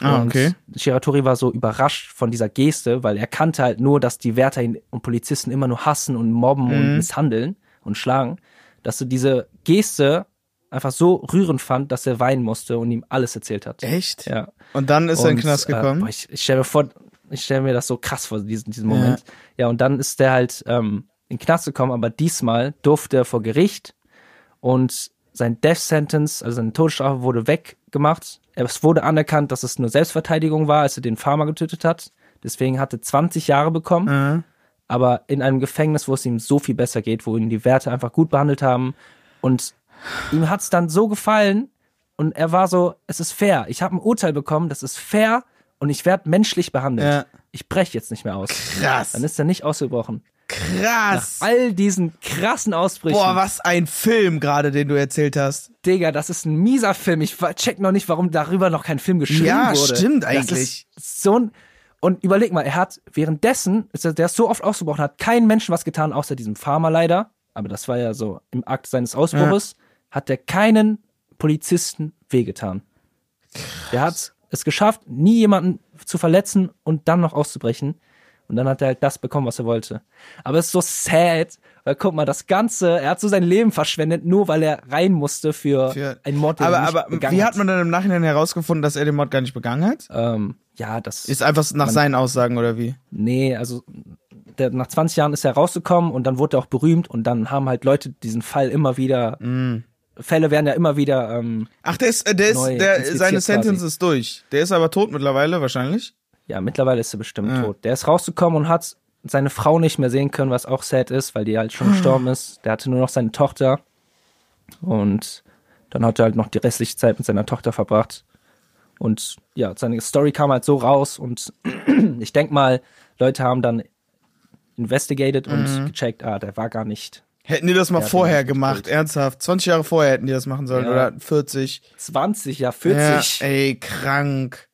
Ah, und okay. Shiratori war so überrascht von dieser Geste, weil er kannte halt nur, dass die Wärter ihn und Polizisten immer nur hassen und mobben Mhm. und misshandeln und schlagen, dass du diese Geste einfach so rührend fand, dass er weinen musste und ihm alles erzählt hat. Echt? Ja. Und dann ist er in Und, den Knast Äh, gekommen. boah, ich ich stelle mir vor, ich stelle mir das so krass vor, diesen, diesen Moment. Ja. und dann ist der halt ähm, in den Knast gekommen, aber diesmal durfte er vor Gericht und sein Death Sentence, also seine Todesstrafe wurde weggemacht. Es wurde anerkannt, dass es nur Selbstverteidigung war, als er den Farmer getötet hat. Deswegen hatte 20 Jahre bekommen, Mhm. Aber in einem Gefängnis, wo es ihm so viel besser geht, wo ihn die Werte einfach gut behandelt haben und ihm hat's dann so gefallen und er war so, es ist fair. Ich habe ein Urteil bekommen, das ist fair und ich werde menschlich behandelt. Ja. Ich breche jetzt nicht mehr aus. Krass. Dann ist er nicht ausgebrochen. Krass. All diesen krassen Ausbrüchen. Boah, was ein Film gerade, den du erzählt hast. Digga, das ist ein mieser Film. Ich check noch nicht, warum darüber noch kein Film geschrieben Ja, wurde. stimmt Das eigentlich. ist so ein und überleg mal, er hat währenddessen, ist er, der ist so oft ausgebrochen, hat kein Menschen was getan, außer diesem Farmer leider. Aber das war ja so im Akt seines Ausbruches, hat er keinen Polizisten wehgetan. Der hat es geschafft, nie jemanden zu verletzen und dann noch auszubrechen. Und dann hat er halt das bekommen, was er wollte. Aber es ist so sad, weil guck mal, das Ganze, er hat so sein Leben verschwendet, nur weil er rein musste für, Für- einen Mord, den Aber, er nicht aber begangen wie hat man dann im Nachhinein herausgefunden, dass er den Mord gar nicht begangen hat? Ähm, ja, das Ist einfach nach seinen Aussagen oder wie? Nee, also der, nach 20 Jahren ist er rausgekommen und dann wurde er auch berühmt und dann haben halt Leute diesen Fall immer wieder. Mm. Fälle werden ja immer wieder. Ähm, Ach, der ist, äh, der ist, der, seine Sentence quasi. ist durch. Der ist aber tot mittlerweile, wahrscheinlich. ja, mittlerweile ist er bestimmt tot. Der ist rausgekommen und hat seine Frau nicht mehr sehen können, was auch sad ist, weil die halt schon gestorben ist. Der hatte nur noch seine Tochter und dann hat er halt noch die restliche Zeit mit seiner Tochter verbracht. Und ja, seine Story kam halt so raus und ich denk mal, Leute haben dann investigated und gecheckt, ah, der war gar nicht Hätten die das mal vorher gemacht, gespielt. ernsthaft. 20 Jahre vorher hätten die das machen sollen Ja. oder 40. 20, ja 40. Ja, ey, krank.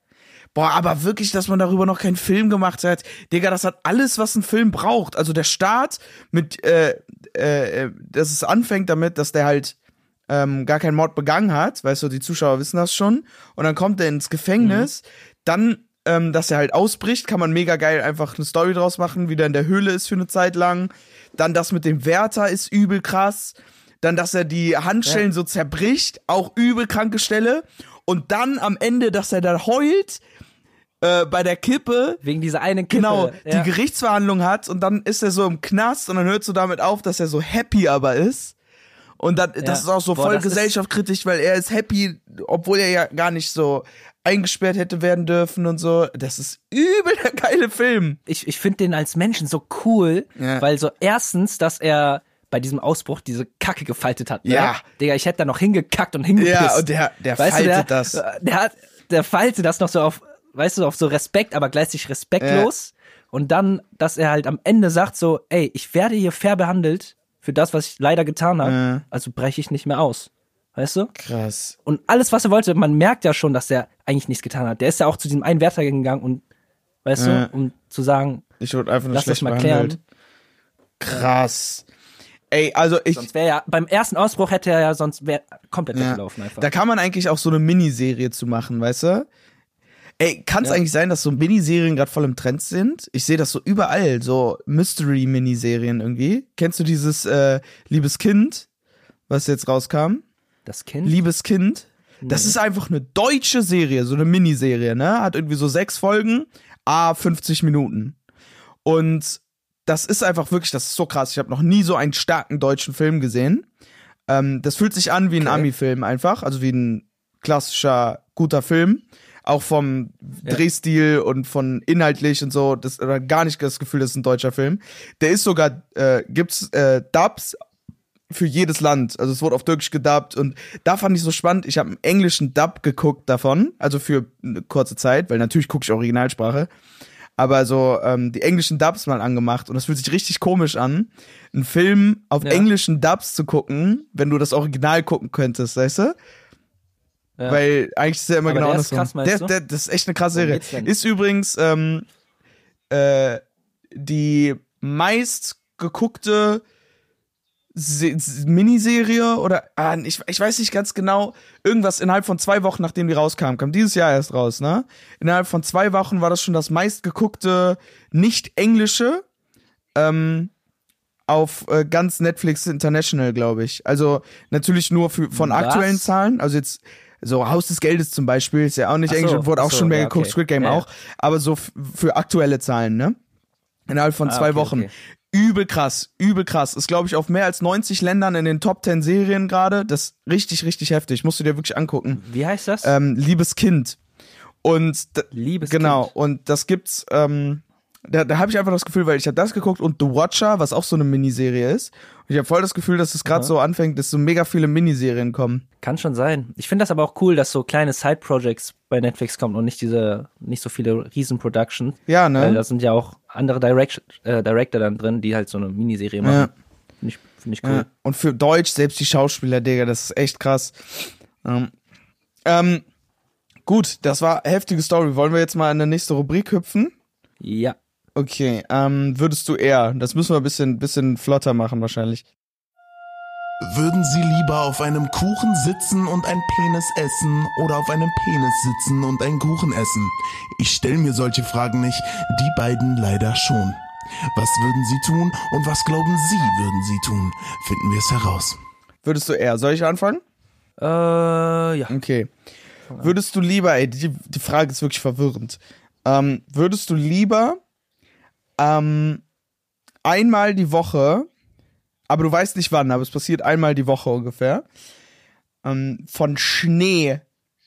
Boah, aber wirklich, dass man darüber noch keinen Film gemacht hat. Digga, das hat alles, was ein Film braucht. Also der Start mit, äh, äh, äh, dass es anfängt damit, dass der halt ähm, gar keinen Mord begangen hat. Weißt du, die Zuschauer wissen das schon. Und dann kommt er ins Gefängnis. Dann, ähm, dass er halt ausbricht, kann man mega geil einfach eine Story draus machen, wie der in der Höhle ist für eine Zeit lang. Dann das mit dem Wärter ist übel krass. Dann, dass er die Handschellen so zerbricht, auch übel kranke Stelle. Und dann am Ende, dass er da heult äh, bei der Kippe. Wegen dieser einen Kippe. Genau, ja. die Gerichtsverhandlung hat und dann ist er so im Knast und dann hörst du damit auf, dass er so happy aber ist. Und dann, das ist auch so Boah, voll gesellschaftskritisch, weil er ist happy, obwohl er ja gar nicht so eingesperrt hätte werden dürfen und so. Das ist übel der geile Film. Ich, ich finde den als Menschen so cool, Ja. weil so erstens, dass er bei diesem Ausbruch diese Kacke gefaltet hat. Ne? Ja. Digga, ich hätte da noch hingekackt und hingepisst. Ja, und der, der weißt faltet du, der, das. Der hat, der faltet das noch so auf, weißt du, auf so Respekt, aber gleichzeitig respektlos. Und dann, dass er halt am Ende sagt so, ey, ich werde hier fair behandelt für das, was ich leider getan habe, Ja. also breche ich nicht mehr aus. Weißt du? Krass. Und alles, was er wollte, man merkt ja schon, dass er eigentlich nichts getan hat. Der ist ja auch zu diesem einen Wärter gegangen und, weißt Ja. du, um zu sagen, Ich wurde einfach nur lass das schlecht mal behandelt. klären. Krass. Ey, also ich, Sonst wäre ja, beim ersten Ausbruch hätte er ja sonst wär komplett Ja. weggelaufen einfach. Da kann man eigentlich auch so eine Miniserie zu machen, weißt du? Ey, kann es Ja. eigentlich sein, dass so Miniserien gerade voll im Trend sind? Ich sehe das so überall, so Mystery-Miniserien irgendwie. Kennst du dieses äh, Liebes Kind, was jetzt rauskam? das Kind? Liebes Kind. Das ist einfach eine deutsche Serie, so eine Miniserie, ne? Hat irgendwie so sechs Folgen, a 50 Minuten. Und das ist einfach wirklich, das ist so krass. Ich habe noch nie so einen starken deutschen Film gesehen. Ähm, das fühlt sich an wie ein Okay. Ami-Film einfach, also wie ein klassischer guter Film. Auch vom Ja. Drehstil und von inhaltlich und so, das oder gar nicht das Gefühl, das ist ein deutscher Film. Der ist sogar, äh, gibt's äh, Dubs für jedes Land. Also es wurde auf Türkisch gedubbt und da fand ich so spannend. Ich habe einen englischen Dub geguckt davon, also für eine kurze Zeit, weil natürlich gucke ich Originalsprache. Aber so ähm, die englischen Dubs mal angemacht und das fühlt sich richtig komisch an, einen Film auf Ja. englischen Dubs zu gucken, wenn du das Original gucken könntest, weißt du? Ja. Weil eigentlich ist ja immer Aber genau andersrum. krass, der, der, das ist echt eine krasse Serie. Ist übrigens ähm, äh, die meist geguckte Se Se- Miniserie oder ah, ich, ich weiß nicht ganz genau, irgendwas innerhalb von zwei Wochen, nachdem die rauskam, kam dieses Jahr erst raus, ne? Innerhalb von zwei Wochen war das schon das meistgeguckte nicht-englische ähm, auf äh, ganz Netflix International, glaube ich. Also natürlich nur für, von Was? aktuellen Zahlen, also jetzt so Haus des Geldes zum Beispiel, ist ja auch nicht so, englisch und wurde auch so, schon mehr ja, geguckt, okay. Squid Game Ja, auch, aber so für aktuelle Zahlen, ne? Innerhalb von Ah, zwei okay, Wochen. okay. Übel krass, übel krass. Ist, glaube ich, auf mehr als 90 Ländern in den Top 10 Serien gerade. Das ist richtig, richtig heftig. Musst du dir wirklich angucken. Wie heißt das? Ähm, Liebes Kind. Und Liebes genau, Kind. und das gibt's, ähm, da, da habe ich einfach das Gefühl, weil ich habe das geguckt und The Watcher, was auch so eine Miniserie ist. Und ich habe voll das Gefühl, dass es gerade so anfängt, dass so mega viele Miniserien kommen. Kann schon sein. Ich finde das aber auch cool, dass so kleine Side-Projects bei Netflix kommen und nicht diese, nicht so viele Riesen-Productions. Ja, Weil ne? da sind ja auch andere Direct äh, Director dann drin, die halt so eine Miniserie machen. Ja. Finde ich, find ich cool. Ja. Und für Deutsch, selbst die Schauspieler, Digga, das ist echt krass. Ähm, ähm, gut, das war heftige Story. Wollen wir jetzt mal in die nächste Rubrik hüpfen? Ja. Okay, ähm, würdest du eher, das müssen wir ein bisschen, bisschen flotter machen wahrscheinlich. Würden Sie lieber auf einem Kuchen sitzen und ein Penis essen oder auf einem Penis sitzen und einen Kuchen essen? Ich stelle mir solche Fragen nicht, die beiden leider schon. Was würden Sie tun und was glauben Sie würden Sie tun? Finden wir es heraus. Würdest du eher, soll ich anfangen? Äh, ja. Okay. Würdest du lieber, ey, die, die Frage ist wirklich verwirrend. Ähm, würdest du lieber ähm, einmal die Woche, aber du weißt nicht wann, aber es passiert einmal die Woche ungefähr, ähm, von Schnee,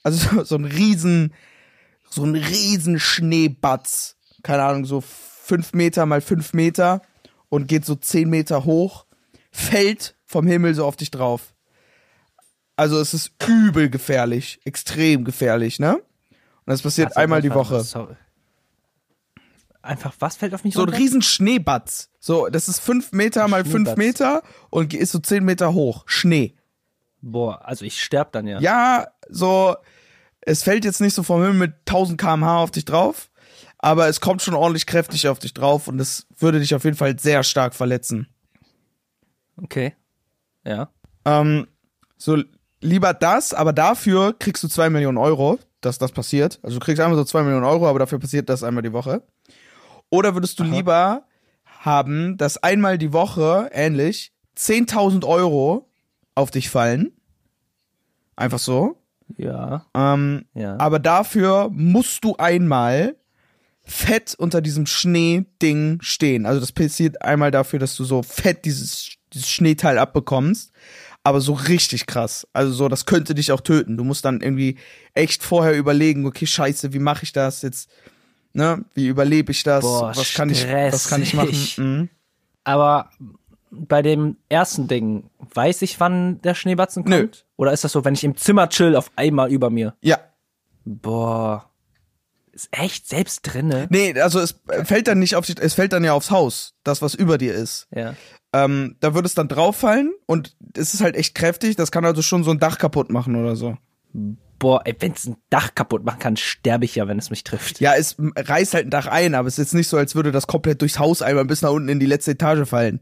also so, so ein riesen, so ein riesen Schneebatz, keine Ahnung, so fünf Meter mal fünf Meter und geht so zehn Meter hoch, fällt vom Himmel so auf dich drauf. Also es ist übel gefährlich, extrem gefährlich, ne? Und das passiert Also einmal die Woche. sorry. Einfach, was fällt auf mich So ein runter? riesen Schneebatz. So, das ist fünf Meter mal fünf. Meter und ist so zehn Meter hoch. Schnee. Boah, also ich sterb dann ja. Ja, so, es fällt jetzt nicht so vom Himmel mit 1000 kmh auf dich drauf, aber es kommt schon ordentlich kräftig auf dich drauf und es würde dich auf jeden Fall sehr stark verletzen. Okay. Ja. Ähm, so, lieber das, aber dafür kriegst du zwei Millionen Euro, dass das passiert. Also du kriegst einmal so zwei Millionen Euro, aber dafür passiert das einmal die Woche. Oder würdest du lieber haben, dass einmal die Woche, ähnlich, 10.000 Euro auf dich fallen? Einfach so. Ja. Ähm, Ja. aber dafür musst du einmal fett unter diesem Schneeding stehen. Also das passiert einmal dafür, dass du so fett dieses, dieses Schneeteil abbekommst. Aber so richtig krass. Also so, das könnte dich auch töten. Du musst dann irgendwie echt vorher überlegen, okay, scheiße, wie mache ich das jetzt? Ne? Wie überlebe ich das? Boah, was kann ich, was kann ich machen? Mhm. Aber bei dem ersten Ding, weiß ich, wann der Schneebatzen kommt? Nö. Oder ist das so, wenn ich im Zimmer chill, auf einmal über mir? Ja. Boah. Ist echt selbst drinne? Nee, also es fällt dann nicht auf dich, es fällt dann ja aufs Haus, das, was über dir ist. Ja. ähm, da würde es dann drauffallen und es ist halt echt kräftig. Das kann also schon so ein Dach kaputt machen oder so. Boah, ey, wenn es ein Dach kaputt machen kann, sterbe ich ja, wenn es mich trifft. Ja, es reißt halt ein Dach ein, aber es ist jetzt nicht so, als würde das komplett durchs Haus einmal bis nach unten in die letzte Etage fallen.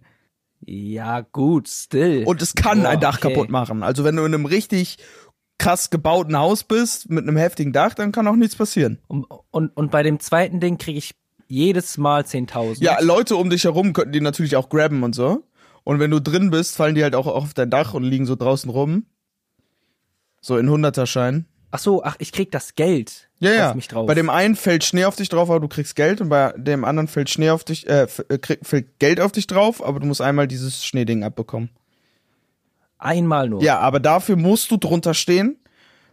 Ja, gut, still. Und es kann Boah, ein Dach okay. kaputt machen. Also wenn du in einem richtig krass gebauten Haus bist mit einem heftigen Dach, dann kann auch nichts passieren. Und, und, und bei dem zweiten Ding kriege ich jedes Mal 10.000. Ja, Leute um dich herum könnten die natürlich auch grabben und so. Und wenn du drin bist, fallen die halt auch auf dein Dach und liegen so draußen rum. So in Hunderterschein. Ach so, ach, ich krieg das Geld Ja, ja. auf mich drauf. Bei dem einen fällt Schnee auf dich drauf, aber du kriegst Geld und bei dem anderen fällt Schnee auf dich, äh, äh, krieg, fällt Geld auf dich drauf, aber du musst einmal dieses Schneeding abbekommen. Einmal nur. Ja, aber dafür musst du drunter stehen.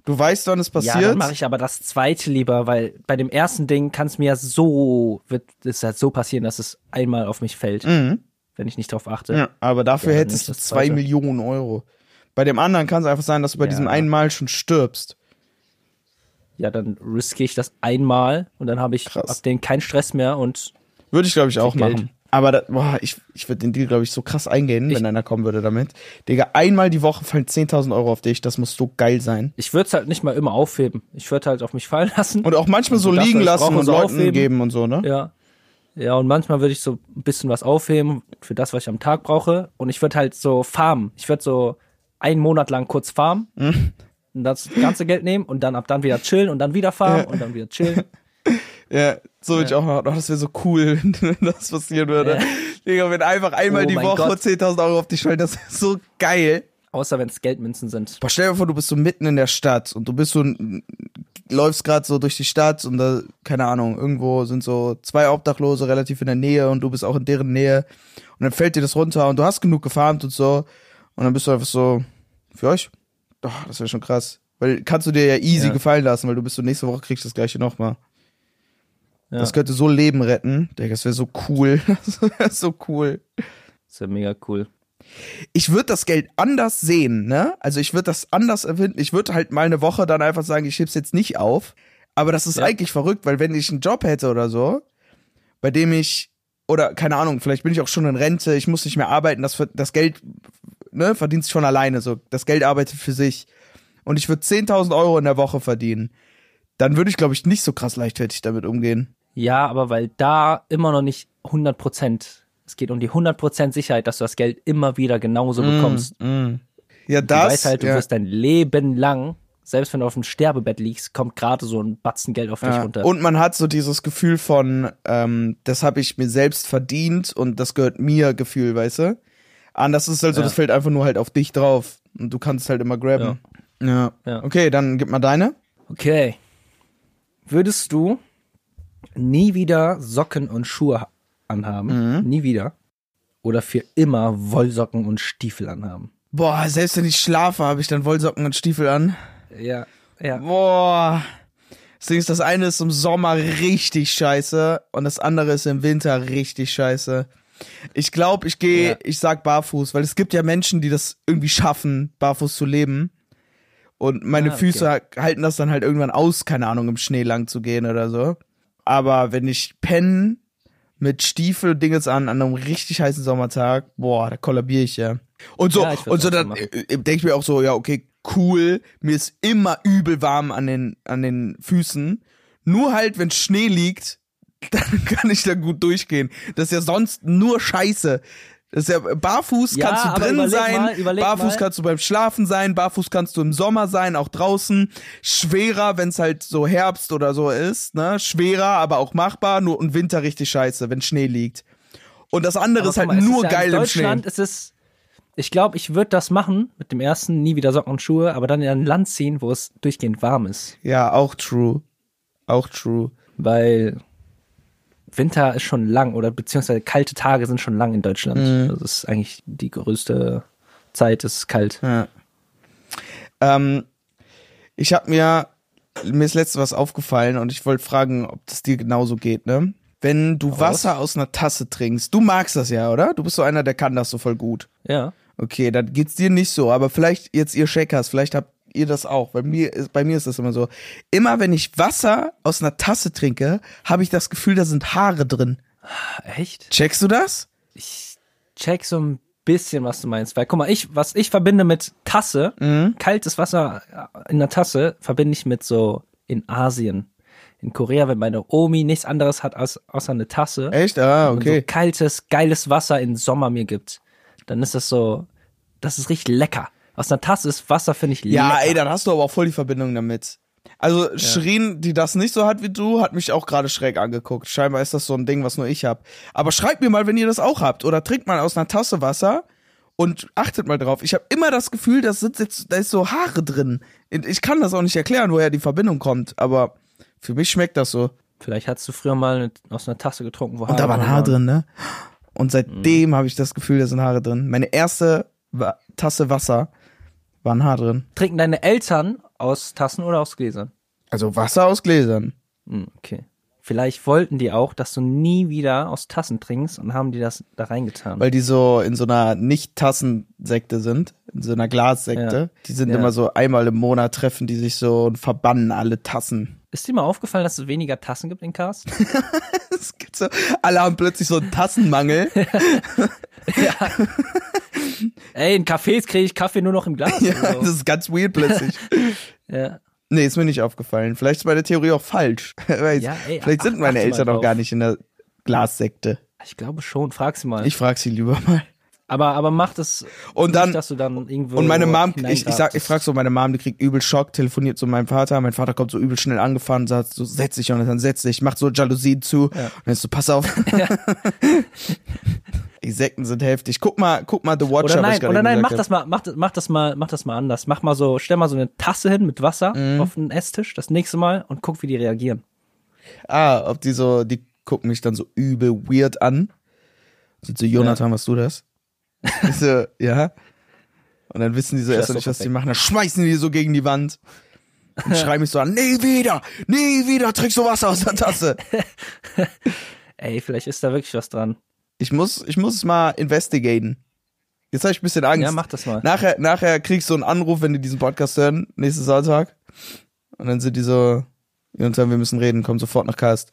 Du weißt, wann es Ja, passiert. dann mache ich aber das zweite lieber, weil bei dem ersten Ding kann es mir ja so, wird es halt so passieren, dass es einmal auf mich fällt, mhm. wenn ich nicht drauf achte. Ja, aber dafür Ja, hättest du zwei. Millionen Euro. Bei dem anderen kann es einfach sein, dass du bei Ja. diesem einen Mal schon stirbst. Ja, dann riskiere ich das einmal und dann habe ich Krass. ab denen keinen Stress mehr und Würde ich, glaube ich, auch Geld. machen. Aber da, boah, ich, ich würde den Deal, glaube ich, so krass eingehen, wenn einer kommen würde damit. Digga, einmal die Woche fallen 10.000 Euro auf dich. Das muss so geil sein. ich würde es halt nicht mal immer aufheben. Ich würde halt auf mich fallen lassen. Und auch manchmal so du darfst liegen lassen und so Leuten aufheben. geben und so, ne? ja. Ja, und manchmal würde ich so ein bisschen was aufheben für das, was ich am Tag brauche. Und ich würde halt so farmen. Ich würde so einen Monat lang kurz farmen Mhm. und das ganze Geld nehmen und dann ab dann wieder chillen und dann wieder farmen und dann wieder chillen. Ja, so würde ich auch machen. Oh, das wäre so cool, wenn das passieren würde. Digga, wenn einfach einmal Oh die Woche Gott. 10.000 Euro auf dich fallen, das ist so geil. Außer wenn es Geldmünzen sind. Boah, stell dir vor, du bist so mitten in der Stadt und du bist so, läufst gerade so durch die Stadt und da, keine Ahnung, irgendwo sind so zwei Obdachlose relativ in der Nähe und du bist auch in deren Nähe und dann fällt dir das runter und du hast genug gefarmt und so und dann bist du einfach so, für euch? Doch, das wäre schon krass. Weil kannst du dir ja easy Ja. gefallen lassen, weil du bist so nächste Woche kriegst du das gleiche nochmal. Ja, Das könnte so Leben retten. Digga, das wäre so cool. Das wäre so cool. das wäre mega cool. ich würde das Geld anders sehen, ne? Also ich würde das anders erfinden. Ich würde halt mal eine Woche dann einfach sagen, ich heb's jetzt nicht auf. Aber das ist Ja. eigentlich verrückt, weil wenn ich einen Job hätte oder so, bei dem ich, oder keine Ahnung, vielleicht bin ich auch schon in Rente, ich muss nicht mehr arbeiten, das, das Geld ne, verdient sich von alleine so. Das Geld arbeitet für sich. Und ich würde 10.000 Euro in der Woche verdienen. Dann würde ich, glaube ich, nicht so krass leichtfertig damit umgehen. Ja, aber weil da immer noch nicht 100 Prozent. Es geht um die 100 Prozent Sicherheit, dass du das Geld immer wieder genauso bekommst. Ja, Du das. weißt halt, du ja. wirst dein Leben lang, selbst wenn du auf dem Sterbebett liegst, kommt gerade so ein Batzen Geld auf dich Ja. runter. Und man hat so dieses Gefühl von, ähm, das habe ich mir selbst verdient und das gehört mir Gefühl, weißt du? Anders ist halt so, Ja. das fällt einfach nur halt auf dich drauf und du kannst es halt immer grabben. Ja. Ja. Okay, dann gib mal deine. Okay. Würdest du nie wieder Socken und Schuhe anhaben? Nie wieder? Oder für immer Wollsocken und Stiefel anhaben? Boah, selbst wenn ich schlafe, habe ich dann Wollsocken und Stiefel an. Ja, ja. Boah. Das Ding ist, das eine ist im Sommer richtig scheiße und das andere ist im Winter richtig scheiße. Ich glaube, ich gehe, Ja. ich sag barfuß, weil es gibt ja Menschen, die das irgendwie schaffen, barfuß zu leben. Und meine Ah, okay. Füße halten das dann halt irgendwann aus, keine Ahnung, im Schnee lang zu gehen oder so. Aber wenn ich penne mit Stiefel und Dinges an, an einem richtig heißen Sommertag, boah, da kollabiere ich ja. Und so, Ja, und so dann machen. äh, denke ich mir auch so, ja, okay, cool, mir ist immer übel warm an den, an den Füßen. Nur halt, wenn Schnee liegt, dann kann ich da gut durchgehen. Das ist ja sonst nur Scheiße. Das ist ja, barfuß Ja, kannst du drin sein, mal, barfuß mal. kannst du beim Schlafen sein, barfuß kannst du im Sommer sein, auch draußen. Schwerer, wenn es halt so Herbst oder so ist, ne? Schwerer, aber auch machbar, nur im Winter richtig scheiße, wenn Schnee liegt. Und das andere Aber ist halt mal, nur ja geil in im Schnee. Deutschland ist es, ich glaube, ich würde das machen mit dem ersten, nie wieder Socken und Schuhe, aber dann in ein Land ziehen, wo es durchgehend warm ist. Ja, auch true. Auch true. Weil Winter ist schon lang oder beziehungsweise kalte Tage sind schon lang in Deutschland. Mhm. Das ist eigentlich die größte Zeit, es ist kalt. Ja. Ähm, ich habe mir, mir ist letztes was aufgefallen und ich wollte fragen, ob das dir genauso geht, ne? Wenn du Wasser aus einer Tasse trinkst, du magst das ja, oder? Du bist so einer, der kann das so voll gut. Ja. Okay, dann geht's dir nicht so, aber vielleicht jetzt ihr Shakers, vielleicht habt ihr das auch. Bei mir ist, bei mir ist das immer so. Immer wenn ich Wasser aus einer Tasse trinke, habe ich das Gefühl, da sind Haare drin. Echt? Checkst du das? Ich check so ein bisschen, was du meinst. Weil, guck mal, ich, was ich verbinde mit Tasse, Mhm. kaltes Wasser in der Tasse, verbinde ich mit so in Asien. In Korea, wenn meine Omi nichts anderes hat als, außer eine Tasse. Echt? Ah, und so okay. kaltes, geiles Wasser im Sommer mir gibt, dann ist das so, das ist richtig lecker. Aus einer Tasse ist Wasser, finde ich, Ja, lecker. ey, dann hast du aber auch voll die Verbindung damit. Also Shirin, die das nicht so hat wie du, hat mich auch gerade schräg angeguckt. Scheinbar ist das so ein Ding, was nur ich hab. Aber schreibt mir mal, wenn ihr das auch habt. Oder trinkt mal aus einer Tasse Wasser und achtet mal drauf. Ich habe immer das Gefühl, da, sind jetzt, da ist so Haare drin. Ich kann das auch nicht erklären, woher die Verbindung kommt. Aber für mich schmeckt das so. Vielleicht hast du früher mal aus einer Tasse getrunken, wo Und da waren Haare drin, ne? Und seitdem habe ich das Gefühl, da sind Haare drin. Meine erste Tasse Wasser war ein Haar drin. Trinken deine Eltern aus Tassen oder aus Gläsern? Also Wasser aus Gläsern. Hm, okay. Vielleicht wollten die auch, dass du nie wieder aus Tassen trinkst und haben die das da reingetan. weil die so in so einer Nicht-Tassensekte sind, in so einer Glassekte. Ja. Die sind Ja. immer so einmal im Monat treffen die sich so und verbannen alle Tassen. Ist dir mal aufgefallen, dass es weniger Tassen gibt in Cars? Es gibt so, alle haben plötzlich so einen Tassenmangel. Ey, in Cafés kriege ich Kaffee nur noch im Glas. ja, oder das so. ist ganz weird plötzlich. ja. Nee, ist mir nicht aufgefallen. Vielleicht ist meine Theorie auch falsch. Ja, ey, Vielleicht sind ach- meine Eltern auch gar nicht in der Glassekte? Ich glaube schon, frag sie mal. Ich frag sie lieber mal. Aber, aber mach das Und dann- nicht, dass du dann irgendwo Und meine Mom, ich, ich sag, ich frag so meine Mom, die kriegt übel Schock, telefoniert zu meinem Vater, mein Vater kommt so übel schnell angefahren, sagt so, setz dich, Jonathan, setz dich, macht so Jalousien zu, und dann ist so, pass auf. die Sekten sind heftig. Guck mal, guck mal The Watcher, Oder nein, oder nein, mach das mal, mach, das- mach das mal, mach das mal anders. Mach mal so, stell mal so eine Tasse hin mit Wasser Mhm. auf den Esstisch das nächste Mal und guck, wie die reagieren. Ah, ob die so, die gucken mich dann so übel weird an. Sind so, Jonathan, was du das? Ich so, ja. Und dann wissen die so erst nicht, was die machen. Dann schmeißen die so gegen die Wand. Und schreien mich so an, nie wieder, nie wieder trinkst du Wasser aus der Tasse. Ey, vielleicht ist da wirklich was dran. Ich muss, ich muss es mal investigaten. Jetzt habe ich ein bisschen Angst. Ja, mach das mal. Nachher, nachher kriegst du einen Anruf, wenn die diesen Podcast hören, nächsten Sonntag. Und dann sind die so, Jonathan, wir müssen reden, komm sofort nach Cast.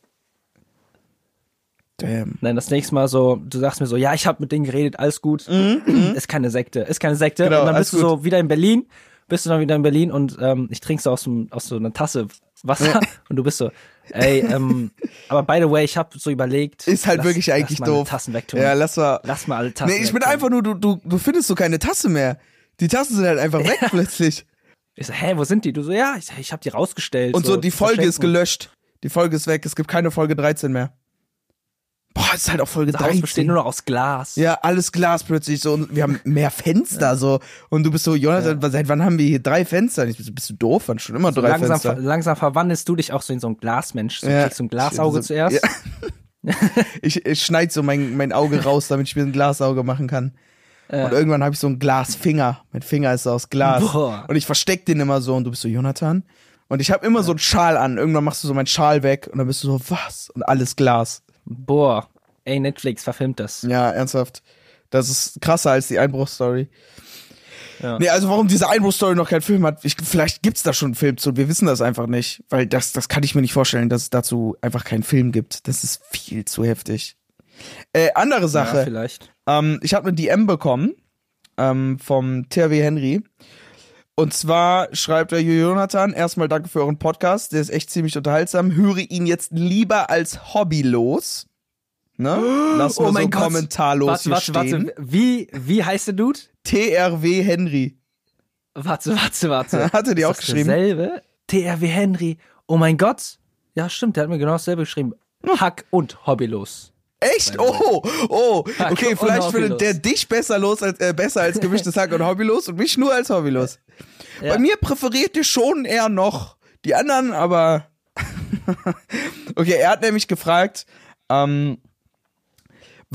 Damn. Nein, das nächste Mal so, du sagst mir so, ja, ich habe mit denen geredet, alles gut. Ist keine Sekte, ist keine Sekte. Mhm, Genau, und dann bist du so wieder in Berlin, bist du dann wieder in Berlin und ähm, ich trinke so aus, dem, aus so einer Tasse Wasser und du bist so, ey, ähm, aber by the way, ich habe so überlegt. Ist halt lass- wirklich lass eigentlich mal alle doof. Tassen wegtun. Ja, lass mal. lass mal alle Tassen Nee, ich bin wegtun. einfach nur, du, du, du findest so keine Tasse mehr. Die Tassen sind halt einfach weg plötzlich. Ich so, hä, wo sind die? Du so, ja, ich, ich habe die rausgestellt. Und so, die Folge ist gelöscht. Die Folge ist weg. Es gibt keine Folge 13 mehr. Boah, es ist halt auch Folge Das Haus 13. besteht nur noch aus Glas. Ja, alles Glas plötzlich so und wir haben mehr Fenster so und du bist so, Jonathan, seit wann haben wir hier drei Fenster? Ich bin so, bist du doof? Waren schon immer So drei langsam, Fenster. ver- langsam verwandelst du dich auch so in so ein Glasmensch. So, Ja. kriegst so ein Glasauge So- zuerst. Ja. ich ich schneid so mein, mein Auge raus, damit ich mir ein Glasauge machen kann. Und irgendwann habe ich so einen Glasfinger. Mein Finger ist so aus Glas. Boah. Und ich versteck den immer so und du bist so, Jonathan. Und ich habe immer so einen Schal an. Irgendwann machst du so meinen Schal weg und dann bist du so, was? Und alles Glas. Boah, ey, Netflix verfilmt das. Ja, ernsthaft. Das ist krasser als die Einbruchstory. Ja. Nee, also warum diese Einbruchstory noch keinen Film hat, ich, vielleicht gibt's da schon einen Film zu, wir wissen das einfach nicht, weil das, das kann ich mir nicht vorstellen, dass es dazu einfach keinen Film gibt. Das ist viel zu heftig. Äh, andere Ja, Sache, vielleicht. ähm, ich habe eine DM bekommen ähm, vom THW Henry. Und zwar schreibt er, Jonathan, erstmal danke für euren Podcast, der ist echt ziemlich unterhaltsam. Höre ihn jetzt lieber als hobbylos. Ne? Lass mal Oh so Gott. kommentarlos Warte, hier warte, stehen. warte. Wie, wie heißt der Dude? TRW Henry. Warte, warte, warte. Hat er die Ist auch das geschrieben? Derselbe? TRW Henry. Oh mein Gott. Ja, stimmt, der hat mir genau dasselbe geschrieben. Hack und hobbylos. Echt? Oh, oh. Hack Okay, vielleicht findet der dich besser los als äh, besser als gemischtes Hack und hobbylos und mich nur als hobbylos. Ja. Bei mir präferiert ihr schon eher noch die anderen, aber okay, er hat nämlich gefragt, ähm,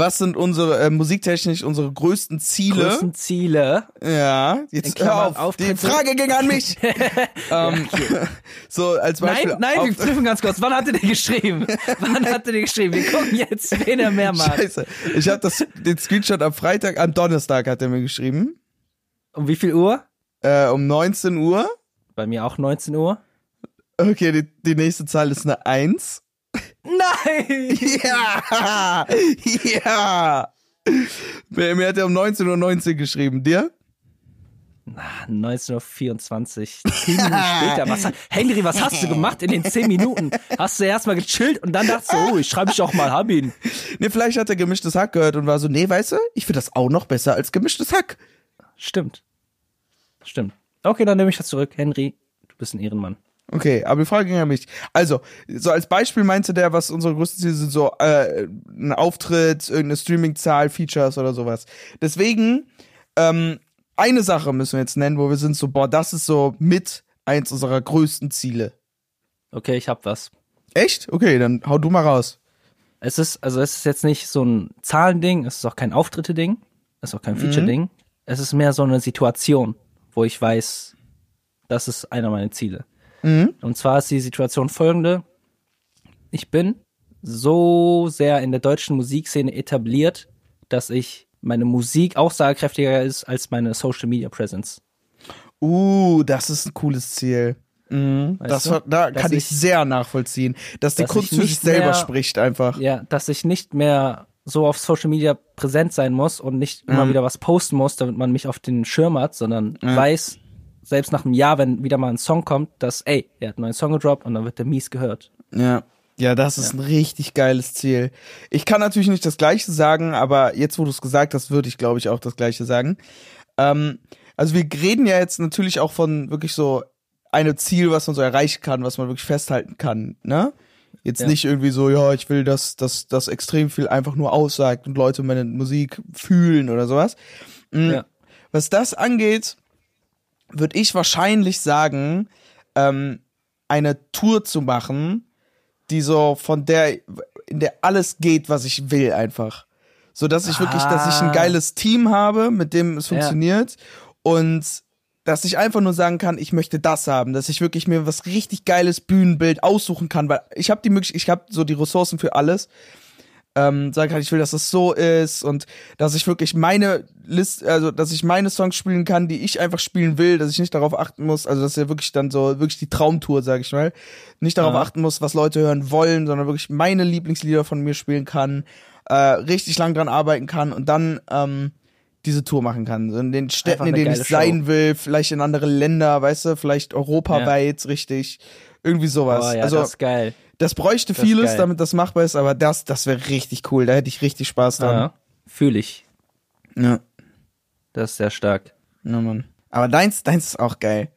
was sind unsere äh, musiktechnisch unsere größten Ziele? Größten Ziele. Ja, jetzt hör auf. Die Auftritte. Frage ging an mich. ähm, so als Beispiel. Nein, nein, wir auf- prüfen ganz kurz. Wann hat er den geschrieben? Wann hat er den geschrieben? Wir gucken jetzt, wen er mehr mag. Scheiße. Ich habe das den Screenshot am Freitag, am Donnerstag hat er mir geschrieben. Um wie viel Uhr? Äh, um 19 Uhr. Bei mir auch 19 Uhr. Okay, die, die nächste Zahl ist eine 1. Nein! Ja! Ja! Mir, mir hat er um 19.19 Uhr 19 geschrieben. Dir? 19.24 Uhr. 10 Minuten später. Was, Henry, was hast du gemacht in den 10 Minuten? Hast du erstmal gechillt und dann dachtest du, oh, ich schreibe ich auch mal Habin. Nee, vielleicht hat er gemischtes Hack gehört und war so, nee, weißt du, ich finde das auch noch besser als gemischtes Hack. Stimmt. Stimmt. Okay, dann nehme ich das zurück. Henry, du bist ein Ehrenmann. Okay, aber die Frage ging an mich. Also, so als Beispiel meinte der, was unsere größten Ziele sind, so äh, ein Auftritt, irgendeine Streaming-Zahl, Features oder sowas. Deswegen, ähm, eine Sache müssen wir jetzt nennen, wo wir sind so, boah, das ist so mit eins unserer größten Ziele. Okay, ich hab was. Echt? Okay, dann hau du mal raus. Es ist, also es ist jetzt nicht so ein Zahlending, es ist auch kein Auftritte-Ding, es ist auch kein Feature-Ding. Es ist mehr so eine Situation, wo ich weiß, das ist einer meiner Ziele. Und zwar ist die Situation folgende. Ich bin so sehr in der deutschen Musikszene etabliert, dass ich meine Musik aussagekräftiger ist als meine Social Media Presence. Uh, das ist ein cooles Ziel. Mhm, das du? da Dass kann ich, ich- sehr nachvollziehen, dass die dass Kunst ich für sich nicht selber mehr- spricht einfach. Ja, dass ich nicht mehr so auf Social Media präsent sein muss und nicht immer wieder was posten muss, damit man mich auf den Schirm hat, sondern weiß, selbst nach einem Jahr, wenn wieder mal ein Song kommt, dass, ey, er hat einen neuen Song gedroppt und dann wird der mies gehört. Ja. Ja, das ist ein richtig geiles Ziel. Ich kann natürlich nicht das Gleiche sagen, aber jetzt, wo du es gesagt hast, würde ich, glaube ich, auch das Gleiche sagen. Ähm, also wir reden ja jetzt natürlich auch von wirklich so einem Ziel, was man so erreichen kann, was man wirklich festhalten kann, ne? Jetzt Ja. nicht irgendwie so, ja, ich will, dass dass das extrem viel einfach nur aussagt und Leute meine Musik fühlen oder sowas. Mhm. Ja. Was das angeht, würde ich wahrscheinlich sagen, ähm, eine Tour zu machen, die so von der, in der alles geht, was ich will, einfach. So dass ich wirklich, dass ich ein Ah. geiles Team habe, mit dem es Ja. funktioniert und dass ich einfach nur sagen kann, ich möchte das haben, dass ich wirklich mir was richtig geiles Bühnenbild aussuchen kann, weil ich habe die Möglichkeit, ich habe so die Ressourcen für alles. Ähm, sagen kann, ich will, dass das so ist und dass ich wirklich meine List, also dass ich meine Songs spielen kann, die ich einfach spielen will, dass ich nicht darauf achten muss, also dass ja wirklich dann so wirklich die Traumtour, sag ich mal, nicht darauf Ja. achten muss, was Leute hören wollen, sondern wirklich meine Lieblingslieder von mir spielen kann, äh, richtig lang dran arbeiten kann und dann ähm, diese Tour machen kann. So in den Städten, in denen ich sein will, vielleicht in andere Länder, weißt du, vielleicht europaweit, richtig. Irgendwie sowas. Oh ja, also das ist geil. Das bräuchte Das vieles, damit das machbar ist, aber das, das wäre richtig cool. Da hätte ich richtig Spaß dran. Ja, Fühle ich. Ja. Das ist sehr stark. ja, Mann. Aber deins, deins ist auch geil.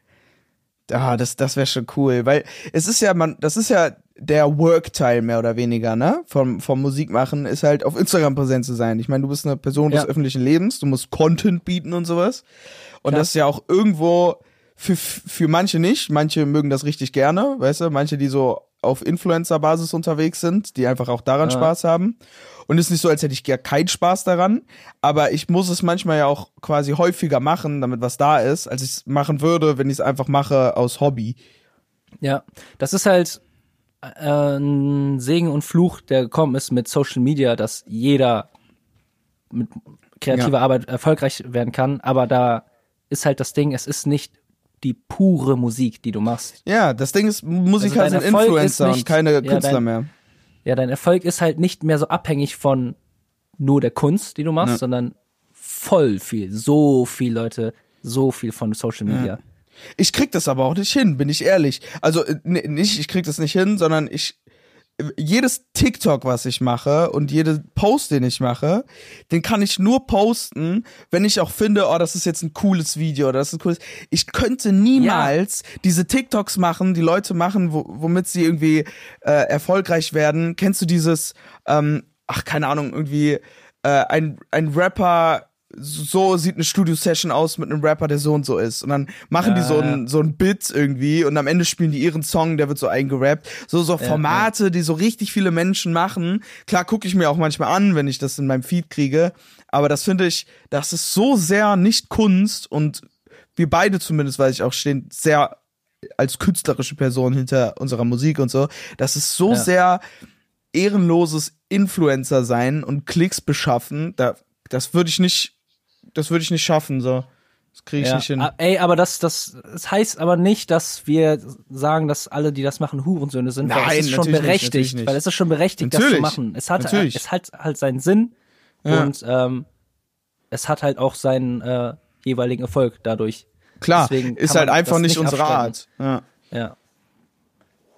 Ah, das, das wäre schon cool, weil es ist ja, man, das ist ja der Work-Teil mehr oder weniger, ne? Vom, vom Musikmachen ist halt auf Instagram präsent zu sein. Ich meine, du bist eine Person des Ja. öffentlichen Lebens, du musst Content bieten und sowas. Und Klar. das ist ja auch irgendwo für, für manche nicht. Manche mögen das richtig gerne, weißt du? Manche, die so auf Influencer-Basis unterwegs sind, die einfach auch daran Ja. Spaß haben. Und es ist nicht so, als hätte ich gar keinen Spaß daran. Aber ich muss es manchmal ja auch quasi häufiger machen, damit was da ist, als ich es machen würde, wenn ich es einfach mache aus Hobby. Ja, das ist halt äh, ein Segen und Fluch, der gekommen ist mit Social Media, dass jeder mit kreativer Ja. Arbeit erfolgreich werden kann. Aber da ist halt das Ding, es ist nicht die pure Musik, die du machst. Ja, das Ding ist, Musiker Also sind Erfolg Influencer und keine ja, Künstler dein- mehr. Ja, dein Erfolg ist halt nicht mehr so abhängig von nur der Kunst, die du machst, Ja. sondern voll viel, so viel Leute, so viel von Social Media. Ich krieg das aber auch nicht hin, bin ich ehrlich. Also äh, nicht, ich krieg das nicht hin, sondern ich jedes TikTok, was ich mache und jede Post, den ich mache, den kann ich nur posten, wenn ich auch finde, oh, das ist jetzt ein cooles Video oder das ist ein cooles. Ich könnte niemals diese TikToks machen, die Leute machen, wo, womit sie irgendwie äh, erfolgreich werden. Kennst du dieses, ähm, ach keine Ahnung, irgendwie äh, ein ein Rapper so sieht eine Studio-Session aus mit einem Rapper, der so und so ist. Und dann machen die Ja, so ja. ein, so ein Bit irgendwie und am Ende spielen die ihren Song, der wird so eingerappt. So, so Formate, die so richtig viele Menschen machen. Klar gucke ich mir auch manchmal an, wenn ich das in meinem Feed kriege. Aber das finde ich, das ist so sehr nicht Kunst und wir beide zumindest, weil ich auch stehen, sehr als künstlerische Person hinter unserer Musik und so. Das ist so Ja. sehr ehrenloses Influencer sein und Klicks beschaffen. Da, das würde ich nicht, das würde ich nicht schaffen, so. Das kriege ich Ja, nicht hin. ah, ey, aber das, das, das heißt aber nicht, dass wir sagen, dass alle, die das machen, Hurensöhne sind. weil Nein, es ist schon nicht, berechtigt, natürlich nicht. weil es ist schon berechtigt, das Natürlich, zu machen. Es hat, natürlich. es hat halt seinen Sinn Ja. und ähm, es hat halt auch seinen äh, jeweiligen Erfolg dadurch. Klar, deswegen ist halt einfach das nicht nicht unsere. Art. Ja. Ja,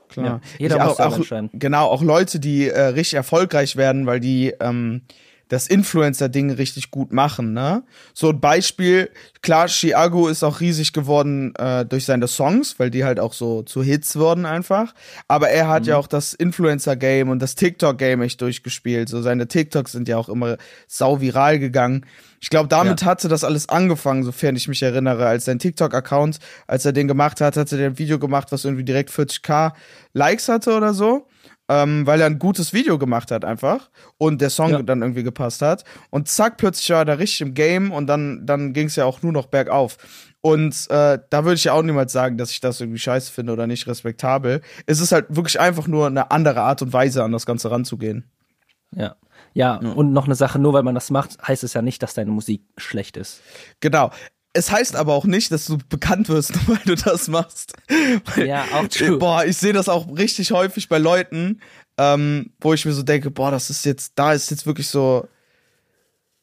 Klar. Jeder ich, muss auch, auch. Genau, auch Leute, die äh, richtig erfolgreich werden, weil die ähm, das Influencer-Ding richtig gut machen, ne? So ein Beispiel, klar, Chiago ist auch riesig geworden äh, durch seine Songs, weil die halt auch so zu Hits wurden einfach. Aber er hat Mhm. ja auch das Influencer-Game und das TikTok-Game echt durchgespielt. So seine TikToks sind ja auch immer sau viral gegangen. Ich glaube, damit hatte das alles angefangen, sofern ich mich erinnere, als sein TikTok-Account, als er den gemacht hat, hatte der ein Video gemacht, was irgendwie direkt 40k Likes hatte oder so. Ähm, weil er ein gutes Video gemacht hat einfach und der Song Ja. dann irgendwie gepasst hat und zack plötzlich war er da richtig im Game und dann dann ging es ja auch nur noch bergauf und äh, da würde ich ja auch niemals sagen, dass ich das irgendwie scheiße finde oder nicht respektabel. Es ist halt wirklich einfach nur eine andere Art und Weise an das Ganze ranzugehen. ja. Ja, und noch eine Sache, nur weil man das macht, heißt es ja nicht, dass deine Musik schlecht ist. Genau. Es heißt aber auch nicht, dass du bekannt wirst, weil du das machst. Ja, auch true. Boah, ich sehe das auch richtig häufig bei Leuten, ähm, wo ich mir so denke, boah, das ist jetzt, da ist jetzt wirklich so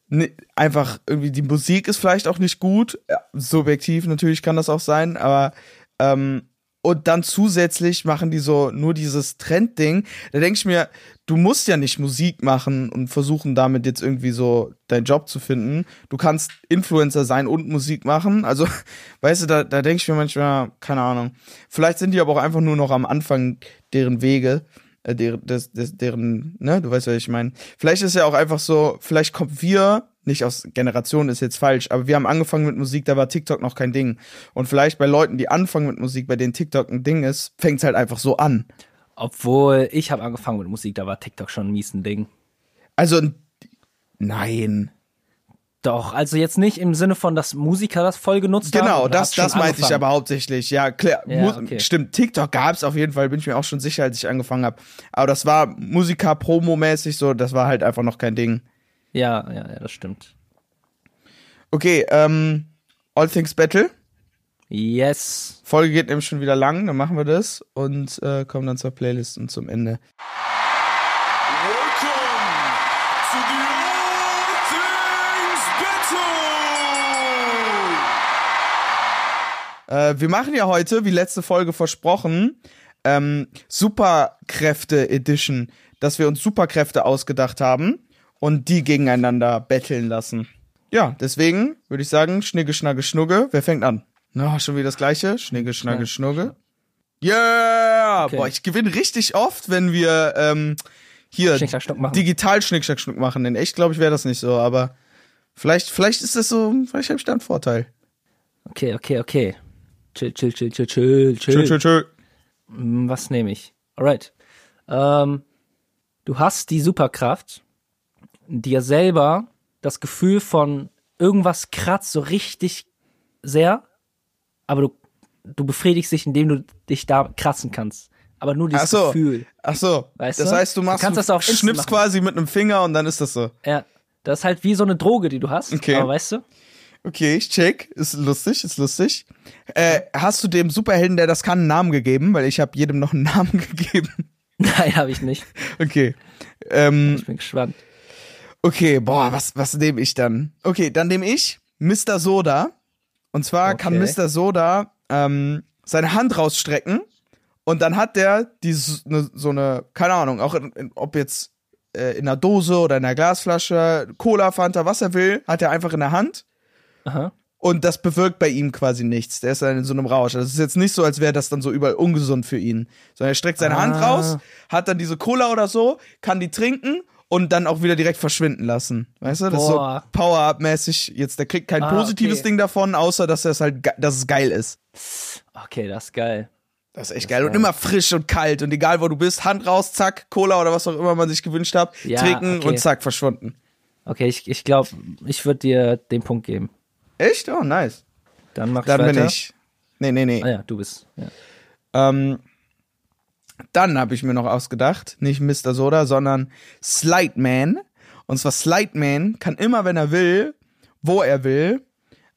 ne, einfach irgendwie die Musik ist vielleicht auch nicht gut. Ja, subjektiv natürlich kann das auch sein, aber ähm, und dann zusätzlich machen die so nur dieses Trendding. Da denke ich mir, du musst ja nicht Musik machen und versuchen damit jetzt irgendwie so deinen Job zu finden. Du kannst Influencer sein und Musik machen. Also, weißt du, da, da denke ich mir manchmal, keine Ahnung. Vielleicht sind die aber auch einfach nur noch am Anfang deren Wege. Äh, deren, des, des, deren, ne, du weißt, was ich meine. Vielleicht ist ja auch einfach so, vielleicht kommt wir nicht aus Generation ist jetzt falsch, aber wir haben angefangen mit Musik, da war TikTok noch kein Ding. Und vielleicht bei Leuten, die anfangen mit Musik, bei denen TikTok ein Ding ist, fängt es halt einfach so an. Obwohl, ich habe angefangen mit Musik, da war TikTok schon ein mies ein Ding. Also, nein. Doch, also jetzt nicht im Sinne von, dass Musiker das voll genutzt haben. Genau, das, das meinte ich aber hauptsächlich. Ja, klar. Ja, okay. Stimmt, TikTok gab's auf jeden Fall, bin ich mir auch schon sicher, als ich angefangen habe. Aber das war Musiker-Promo-mäßig so, das war halt einfach noch kein Ding. Ja, ja, ja, das stimmt. Okay, ähm, All Things Battle. Yes. Folge geht nämlich schon wieder lang, dann machen wir das und äh, kommen dann zur Playlist und zum Ende. Äh, wir machen ja heute, wie letzte Folge versprochen, ähm, Superkräfte Edition, dass wir uns Superkräfte ausgedacht haben und die gegeneinander betteln lassen. Ja, deswegen würde ich sagen, Schnigge, Schnagge, Schnugge. Wer fängt an? Na, schon wieder das gleiche. Schnigge, Schnagge, Schnugge. Yeah! Okay. Boah, ich gewinne richtig oft, wenn wir ähm, hier Schnick, Schnack, machen. digital Schnick, Schnack, Schnuck machen. In echt, glaube ich, wäre das nicht so, aber vielleicht, vielleicht ist das so, vielleicht habe ich da einen Vorteil. Okay, okay, okay. Chill, chill, chill, chill, chill, chill. Tschö, tschö. Hm, Was nehme ich? Alright. Ähm, du hast die Superkraft, dir selber das Gefühl von irgendwas kratzt so richtig sehr, aber du, du befriedigst dich, indem du dich da kratzen kannst. Aber nur dieses Ach so. Gefühl. Ach so, Weißt das du? heißt, du Du machst, kannst das auch schnippst machen. quasi mit einem Finger und dann ist das so. Ja, das ist halt wie so eine Droge, die du hast. Okay. Aber weißt du? Okay, ich check, ist lustig, ist lustig. Äh, hast du dem Superhelden, der das kann, einen Namen gegeben? Weil ich habe jedem noch einen Namen gegeben. Nein, habe ich nicht. Okay. Ähm, Ich bin gespannt. okay, boah, was, was nehme ich dann? Okay, dann nehme ich Mr. Soda. Und zwar kann Okay. Mr. Soda ähm, seine Hand rausstrecken und dann hat der die, ne, so eine, keine Ahnung, auch in, in, ob jetzt äh, in einer Dose oder in einer Glasflasche, Cola, Fanta, was er will, hat er einfach in der Hand. Aha. Und das bewirkt bei ihm quasi nichts. Der ist dann in so einem Rausch. Also es ist jetzt nicht so, als wäre das dann so überall ungesund für ihn. Sondern er streckt seine Hand Ah. raus, hat dann diese Cola oder so, kann die trinken und dann auch wieder direkt verschwinden lassen. Weißt du? Das Boah. ist so Power-Up-mäßig. Jetzt, der kriegt kein Ah, positives okay. Ding davon, außer dass es halt, dass es geil ist. Okay, das ist geil. Das ist echt geil. Und immer frisch und kalt. Und egal wo du bist, Hand raus, zack, Cola oder was auch immer man sich gewünscht hat, Ja, trinken okay. und zack, verschwunden. Okay, ich, ich glaube, ich würde dir den Punkt geben. Echt? Oh, nice. Dann mach Dann ich weiter. bin ich. Nee, nee, nee. Ah ja, du bist. Ja. Ähm, dann habe ich mir noch ausgedacht, nicht Mr. Soda, sondern Slide Man. Und zwar Slide Man kann immer, wenn er will, wo er will,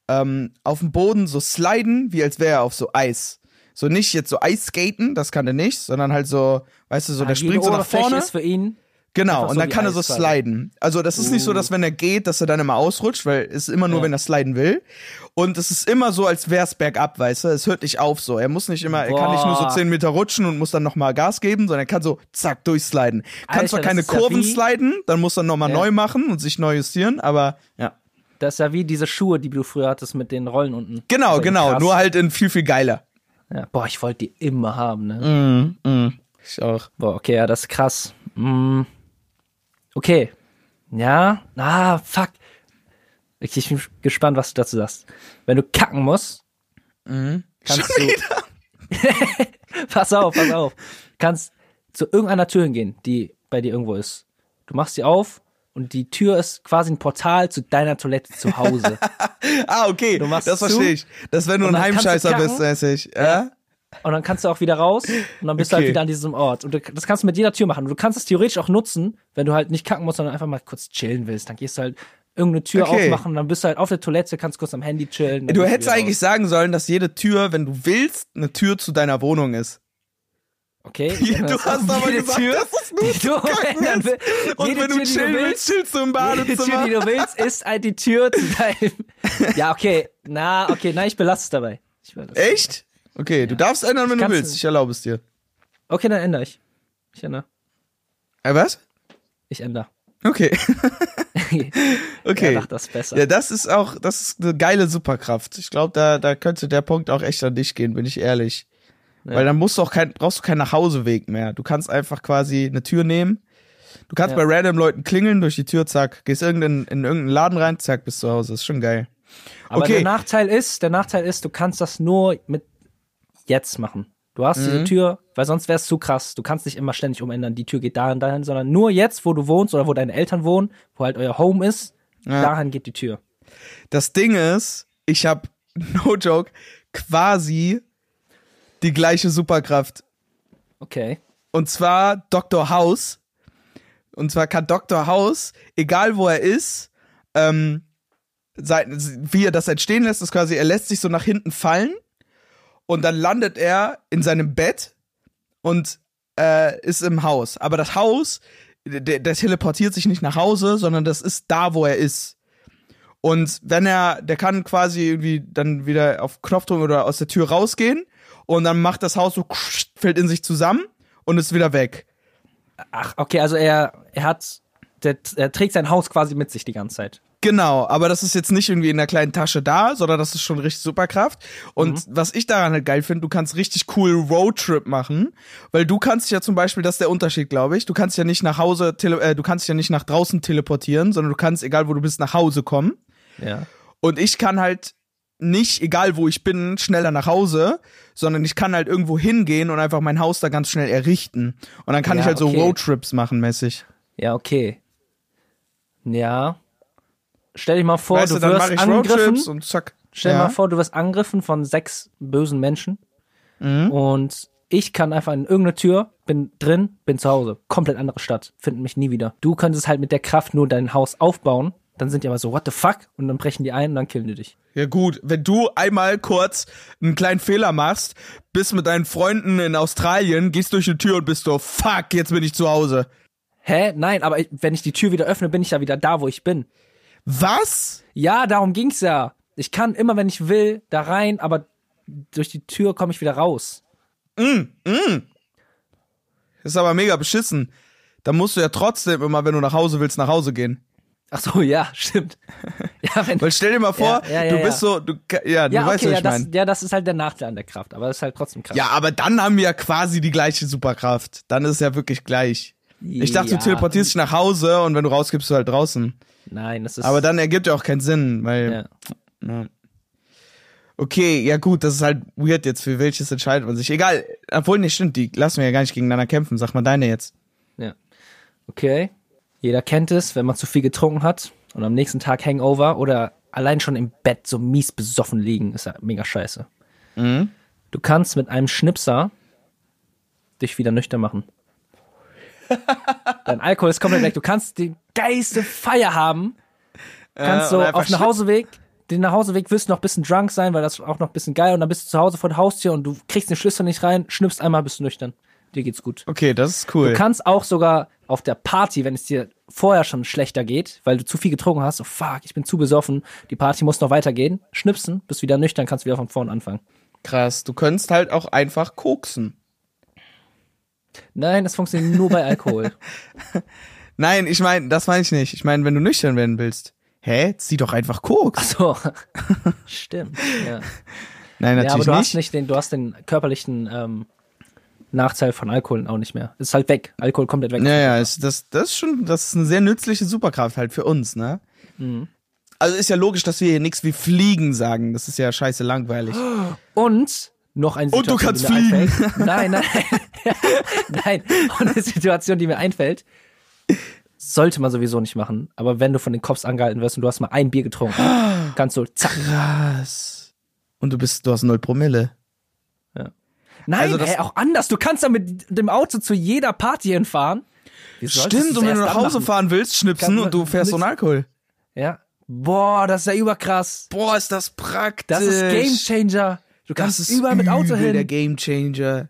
ähm, auf dem Boden so sliden, wie als wäre er auf so Eis. So nicht jetzt so Eisskaten, das kann er nicht, sondern halt so, weißt du, so, der Ah, jede springt so nach vorne. ist für ihn. Genau, einfach und so dann kann er so sliden. Also das ist nicht so, Uh. dass wenn er geht, dass er dann immer ausrutscht, weil es ist immer nur, Ja. wenn er sliden will. Und es ist immer so, als wär's bergab, weißt du? Es hört nicht auf so. Er muss nicht immer, er kann nicht nur so Boah. 10 Meter rutschen und muss dann nochmal Gas geben, sondern er kann so zack durchsliden. Kann Alter, zwar keine ja Kurven wie- sliden, dann muss er nochmal Ja. neu machen und sich neu justieren, aber ja. Das ist ja wie diese Schuhe, die du früher hattest mit den Rollen unten. Genau, genau. krass. Nur halt in viel, viel geiler. Ja. Boah, ich wollte die immer haben, ne? Mhm, Ich auch. Boah, okay, ja, das ist krass. Mm. Okay. Ja, ah, fuck. Ich, ich bin gespannt, was du dazu sagst. Wenn du kacken musst, kannst Schon du. pass auf, pass auf. Kannst zu irgendeiner Tür hingehen, die bei dir irgendwo ist. Du machst sie auf und die Tür ist quasi ein Portal zu deiner Toilette zu Hause. Ah, okay. Du machst das verstehe ich. Das, wenn du ein Heimscheißer bist, mäßig. Ja? Und dann kannst du auch wieder raus und dann bist du Okay. halt wieder an diesem Ort. Und du, das kannst du mit jeder Tür machen. Und du kannst es theoretisch auch nutzen, wenn du halt nicht kacken musst, sondern einfach mal kurz chillen willst. Dann gehst du halt irgendeine Tür Okay. aufmachen, dann bist du halt auf der Toilette, kannst kurz am Handy chillen. Du hättest eigentlich raus. sagen sollen, dass jede Tür, wenn du willst, eine Tür zu deiner Wohnung ist. Okay. Du hast aber gesagt, Tür, dass es nur die du ändern willst. Und wenn du Tür, die chillen du willst, chillst du im jede Tür, die Badezimmer. du willst, ist halt die Tür zu deinem. Ja, okay. Na, okay, nein, ich belasse es dabei. Ich belasse Echt? Okay, du darfst ändern, wenn du kann's willst. Ich erlaube es dir. Okay, dann ändere ich. Ich ändere. Äh, was? Ich ändere. Okay. okay. Er macht das besser. Ja, das ist auch, das ist eine geile Superkraft. Ich glaube, da, da könnte der Punkt auch echt an dich gehen, bin ich ehrlich. Weil dann musst du auch kein, brauchst du keinen Nachhauseweg mehr. Du kannst einfach quasi eine Tür nehmen. Du kannst Ja. bei random Leuten klingeln durch die Tür, zack, gehst irgendein, in irgendeinen Laden rein, zack, bist zu Hause. ist schon geil. Aber okay. der Nachteil ist, der Nachteil ist, du kannst das nur mit jetzt machen. Du hast Mhm. diese Tür, weil sonst wäre es zu krass. Du kannst nicht immer ständig umändern, die Tür geht dahin, dahin, sondern nur jetzt, wo du wohnst oder wo deine Eltern wohnen, wo halt euer Home ist, Ja. dahin geht die Tür. Das Ding ist, ich habe, no joke, quasi die gleiche Superkraft. Okay. Und zwar Dr. House. Und zwar kann Dr. House, egal wo er ist, ähm, wie er das entstehen lässt, ist quasi, er lässt sich so nach hinten fallen und dann landet er in seinem Bett und äh, ist im Haus. Aber das Haus, der, der teleportiert sich nicht nach Hause, sondern das ist da, wo er ist. Und wenn er, der kann quasi irgendwie dann wieder auf Knopf drücken oder aus der Tür rausgehen und dann macht das Haus so, fällt in sich zusammen und ist wieder weg. Ach, okay, also er, er hat, der, er trägt sein Haus quasi mit sich die ganze Zeit. Genau, aber das ist jetzt nicht irgendwie in der kleinen Tasche da, sondern das ist schon richtig Superkraft. Und was ich daran halt geil finde, du kannst richtig cool Roadtrip machen, weil du kannst ja zum Beispiel, das ist der Unterschied, glaube ich, du kannst ja nicht nach Hause, tele äh, du kannst ja nicht nach draußen teleportieren, sondern du kannst, egal wo du bist, nach Hause kommen. Ja. Und ich kann halt nicht, egal wo ich bin, schneller nach Hause, sondern ich kann halt irgendwo hingehen und einfach mein Haus da ganz schnell errichten. Und dann kann Ja, ich halt so okay. Roadtrips machen, mäßig. Ja, okay. Ja. Stell dich mal vor, weißt du du, wirst angegriffen. Und zack. Stell dir Ja. mal vor, du wirst angegriffen von sechs bösen Menschen. Mhm. Und ich kann einfach in irgendeine Tür, bin drin, bin zu Hause. Komplett andere Stadt. Finden mich nie wieder. Du könntest halt mit der Kraft nur dein Haus aufbauen. Dann sind die aber so, what the fuck? Und dann brechen die ein und dann killen die dich. Ja gut, wenn du einmal kurz einen kleinen Fehler machst, bist mit deinen Freunden in Australien, gehst durch die Tür und bist so, fuck, jetzt bin ich zu Hause. Hä? Nein, aber ich, wenn ich die Tür wieder öffne, bin ich ja wieder da, wo ich bin. Was? Ja, darum ging's ja. Ich kann immer, wenn ich will, da rein, aber durch die Tür komme ich wieder raus. Das ist aber mega beschissen. Da musst du ja trotzdem immer, wenn du nach Hause willst, nach Hause gehen. Ach so, ja, stimmt. Ja, wenn, Weil stell dir mal vor, Ja, ja, du bist so, du, ja, du ja, weißt, okay, was ja ich das, meine. ja, das ist halt der Nachteil an der Kraft, aber das ist halt trotzdem krass. Ja, aber dann haben wir ja quasi die gleiche Superkraft. Dann ist es ja wirklich gleich. Ich dachte, du teleportierst dich nach Hause und wenn du rausgibst, du halt draußen. Nein, das ist. Aber dann ergibt ja auch keinen Sinn, weil Ja. Ja. Okay, ja gut, das ist halt weird jetzt, für welches entscheidet man sich. Egal, obwohl nicht stimmt, die lassen wir ja gar nicht gegeneinander kämpfen. Sag mal deine jetzt. Ja. Okay. Jeder kennt es, wenn man zu viel getrunken hat und am nächsten Tag Hangover oder allein schon im Bett so mies besoffen liegen, ist ja mega scheiße. Mhm. Du kannst mit einem Schnipser dich wieder nüchtern machen. Dein Alkohol ist komplett weg. Du kannst die geilste Feier haben. Kannst Äh, so auf dem Nachhauseweg, den Nachhauseweg wirst du noch ein bisschen drunk sein, weil das ist auch noch ein bisschen geil und dann bist du zu Hause vor der Haustür und du kriegst den Schlüssel nicht rein, schnippst einmal, bist du nüchtern. Dir geht's gut. Okay, das ist cool. Du kannst auch sogar auf der Party, wenn es dir vorher schon schlechter geht, weil du zu viel getrunken hast, so fuck, ich bin zu besoffen, die Party muss noch weitergehen, schnipsen, bist wieder nüchtern, kannst wieder von vorn anfangen. Krass, du könntest halt auch einfach koksen. Nein, das funktioniert nur bei Alkohol. Nein, ich meine, das meine ich nicht. Ich meine, wenn du nüchtern werden willst. Hä? Zieh doch einfach Koks. so. Stimmt. Ja. Nein, ja, aber natürlich du hast nicht. nicht den, du hast den körperlichen ähm, Nachteil von Alkohol auch nicht mehr. Ist halt weg. Alkohol komplett weg. Ja, ja, ist, das, das ist schon, das ist eine sehr nützliche Superkraft halt für uns, ne? Mhm. Also ist ja logisch, dass wir hier nichts wie Fliegen sagen. Das ist ja scheiße langweilig. Und noch eine Und du Situation, kannst die mir fliegen. einfällt. Nein, nein. nein. Und eine Situation, die mir einfällt, sollte man sowieso nicht machen. Aber wenn du von den Cops angehalten wirst und du hast mal ein Bier getrunken, kannst du zack. Krass. Und du bist, du hast null Promille. Nein, Also ey, auch anders. Du kannst dann mit dem Auto zu jeder Party hinfahren. Stimmt, und wenn du nach Hause machen? fahren willst, schnipsen und du fährst ohne Alkohol. Ja. Boah, das ist ja überkrass. Boah, ist das praktisch. Das ist Game Du Das kannst ist überall mit Auto der hin. Game Changer.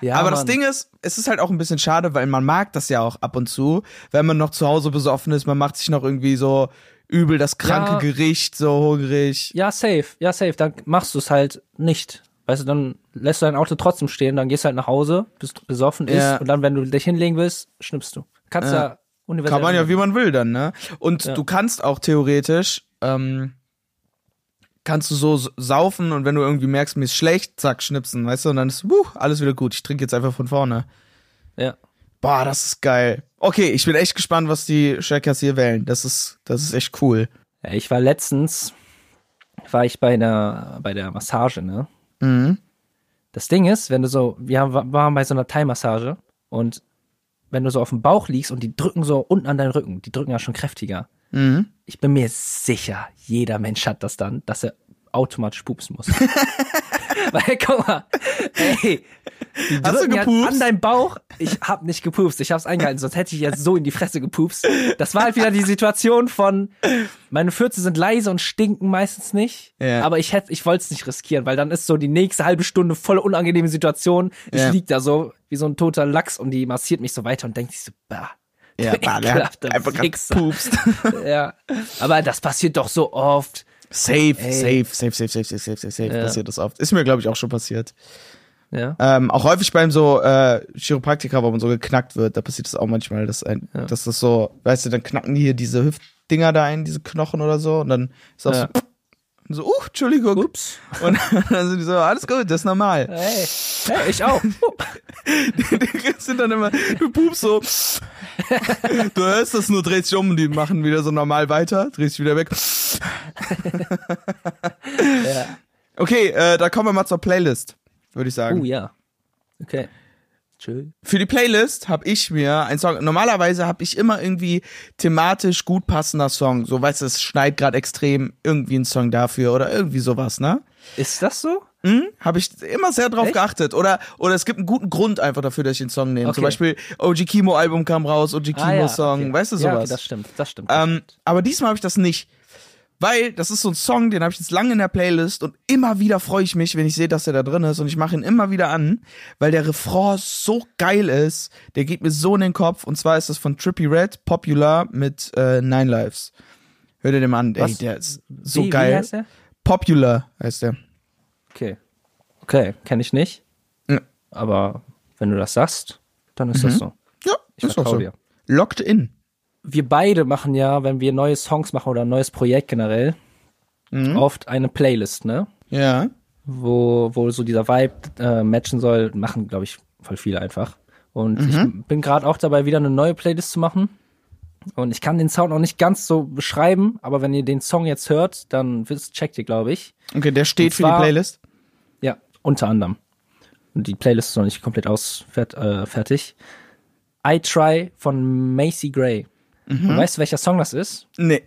Ja, Aber das Mann. Ding ist, es ist halt auch ein bisschen schade, weil man mag das ja auch ab und zu, wenn man noch zu Hause besoffen ist, man macht sich noch irgendwie so übel das kranke Ja. Gericht, so hungrig. Ja, safe. Ja, safe. Dann machst du es halt nicht. Weißt du, dann lässt du dein Auto trotzdem stehen, dann gehst du halt nach Hause, bist besoffen, Ja. und dann, wenn du dich hinlegen willst, schnippst du. Kannst Ja. ja, universell. Kann man ja, wie man will dann, ne? Und Ja. du kannst auch theoretisch, ähm, kannst du so saufen und wenn du irgendwie merkst, mir ist schlecht, zack, schnipsen, weißt du? Und dann ist, wuh, alles wieder gut. Ich trinke jetzt einfach von vorne. Ja. Boah, das ist geil. Okay, ich bin echt gespannt, was die Shackers hier wählen. Das ist, das ist echt cool. ja. Ich war letztens, war ich bei der, bei der Massage, ne? Mhm. Das Ding ist, wenn du so, wir haben, waren bei so einer Thai-Massage und wenn du so auf dem Bauch liegst und die drücken so unten an deinen Rücken, die drücken ja schon kräftiger. Mhm. Ich bin mir sicher, jeder Mensch hat das dann, dass er automatisch pupsen muss. Weil, guck mal, ey, die Hast du gepupst? an deinem Bauch. Ich hab nicht gepupst, ich hab's eingehalten, sonst hätte ich jetzt so in die Fresse gepupst. Das war halt wieder die Situation von, meine Fürze sind leise und stinken meistens nicht. Ja. Aber ich hätte, ich wollte es nicht riskieren, weil dann ist so die nächste halbe Stunde voll unangenehme Situation. Ich Ja. lieg da so wie so ein toter Lachs und die massiert mich so weiter und denkt sich so, bah. Ja, ekelhafter einfach Wichser. gepupst. ja. Aber das passiert doch so oft. Safe, safe, safe, safe, safe, safe, safe, safe, safe. Ja. Passiert das oft. Ist mir, glaube ich, auch schon passiert. Ja. Ähm, auch häufig beim so äh, Chiropraktiker, wo man so geknackt wird, da passiert das auch manchmal, dass, ein, Ja. dass das so, weißt du, dann knacken die hier diese Hüftdinger da ein, diese Knochen oder so, und dann ist auch so, so, uh, Entschuldigung. Ups. Und dann sind die so, alles gut, das ist normal. Hey, hey ich auch. Die sind dann immer, du pupst so, du hörst das nur, drehst dich um und die machen wieder so normal weiter, drehst dich wieder weg. ja. Okay, äh, da kommen wir mal zur Playlist, würde ich sagen. Oh ja. Okay. Tschö. Für die Playlist habe ich mir einen Song. Normalerweise habe ich immer irgendwie thematisch gut passender Song. So, weißt du, es schneit gerade extrem irgendwie ein Song dafür oder irgendwie sowas, ne? Ist das so? Hm? Habe ich immer sehr drauf Echt? geachtet. Oder, oder es gibt einen guten Grund einfach dafür, dass ich den Song nehme. Okay. Zum Beispiel OG Kimo Album kam raus, OG Kimo Song, okay. weißt du Ja, sowas. okay, das stimmt, das stimmt. Das Ähm, stimmt. aber diesmal habe ich das nicht. Weil das ist so ein Song, den habe ich jetzt lange in der Playlist und immer wieder freue ich mich, wenn ich sehe, dass der da drin ist und ich mache ihn immer wieder an, weil der Refrain so geil ist, der geht mir so in den Kopf und zwar ist das von Trippy Red, Popular mit äh, Nine Lives. Hör dir den mal an, ey, der ist so wie, geil. Wie heißt der? Popular heißt der. Okay. Okay, kenne ich nicht. Ja. Aber wenn du das sagst, dann ist das so. Ja, Ich ist auch so. dir. Locked in. Wir beide machen ja, wenn wir neue Songs machen oder ein neues Projekt generell, Mhm. oft eine Playlist, ne? Ja. Wo, wo so dieser Vibe äh, matchen soll, machen, glaube ich, voll viele einfach. Und Mhm. ich bin gerade auch dabei, wieder eine neue Playlist zu machen. Und ich kann den Sound noch nicht ganz so beschreiben, aber wenn ihr den Song jetzt hört, dann wisst, checkt ihr, glaube ich. Okay, der steht Und für die zwar- Playlist. Unter anderem. Die Playlist ist noch nicht komplett aus, fert, äh, fertig. I Try von Macy Gray. Mhm. Weißt du, welcher Song das ist? Nee.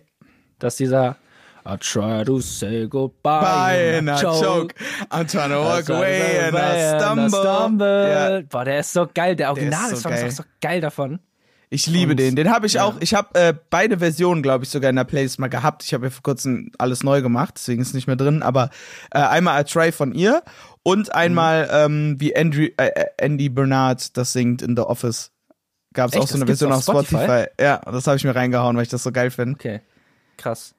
Das ist dieser I try to say goodbye Bye and and I I choke. choke. I'm trying to walk I try to away say and I stumble. stumble. Ja. Boah, der ist so geil. Der ist Original-Song so ist, auch so geil davon. Ich liebe Und- den. Den habe ich auch. Ich habe äh, beide Versionen, glaube ich, sogar in der Playlist mal gehabt. Ich habe ja vor kurzem alles neu gemacht, deswegen ist es nicht mehr drin. Aber äh, einmal A Try von ihr und einmal ähm, wie Andrew, äh, äh, Andy Bernard das singt in The Office. Gab es auch so eine Version auf auf Spotify. Spotify? Ja, das habe ich mir reingehauen, weil ich das so geil finde. Okay. Krass.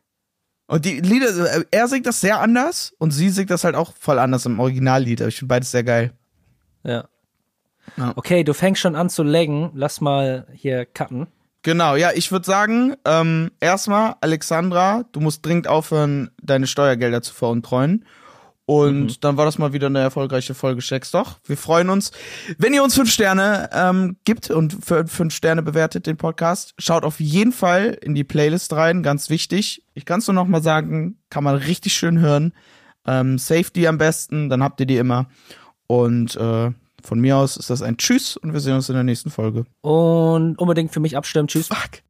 Und die Lieder, äh, er singt das sehr anders und sie singt das halt auch voll anders im Originallied. Aber ich finde beides sehr geil. Ja. Ja. Okay, du fängst schon an zu laggen. Lass mal hier cutten. Genau, ja, ich würde sagen, ähm, erstmal, Alexandra, du musst dringend aufhören, deine Steuergelder zu veruntreuen. Und dann war das mal wieder eine erfolgreiche Folge Checks doch. Wir freuen uns, wenn ihr uns fünf Sterne ähm, gibt und für fünf Sterne bewertet den Podcast. Schaut auf jeden Fall in die Playlist rein, ganz wichtig. Ich kann es nur noch mal sagen, kann man richtig schön hören. Ähm, Safety am besten, dann habt ihr die immer. Und äh, von mir aus ist das ein Tschüss und wir sehen uns in der nächsten Folge. Und unbedingt für mich abstimmen. Tschüss. Fuck.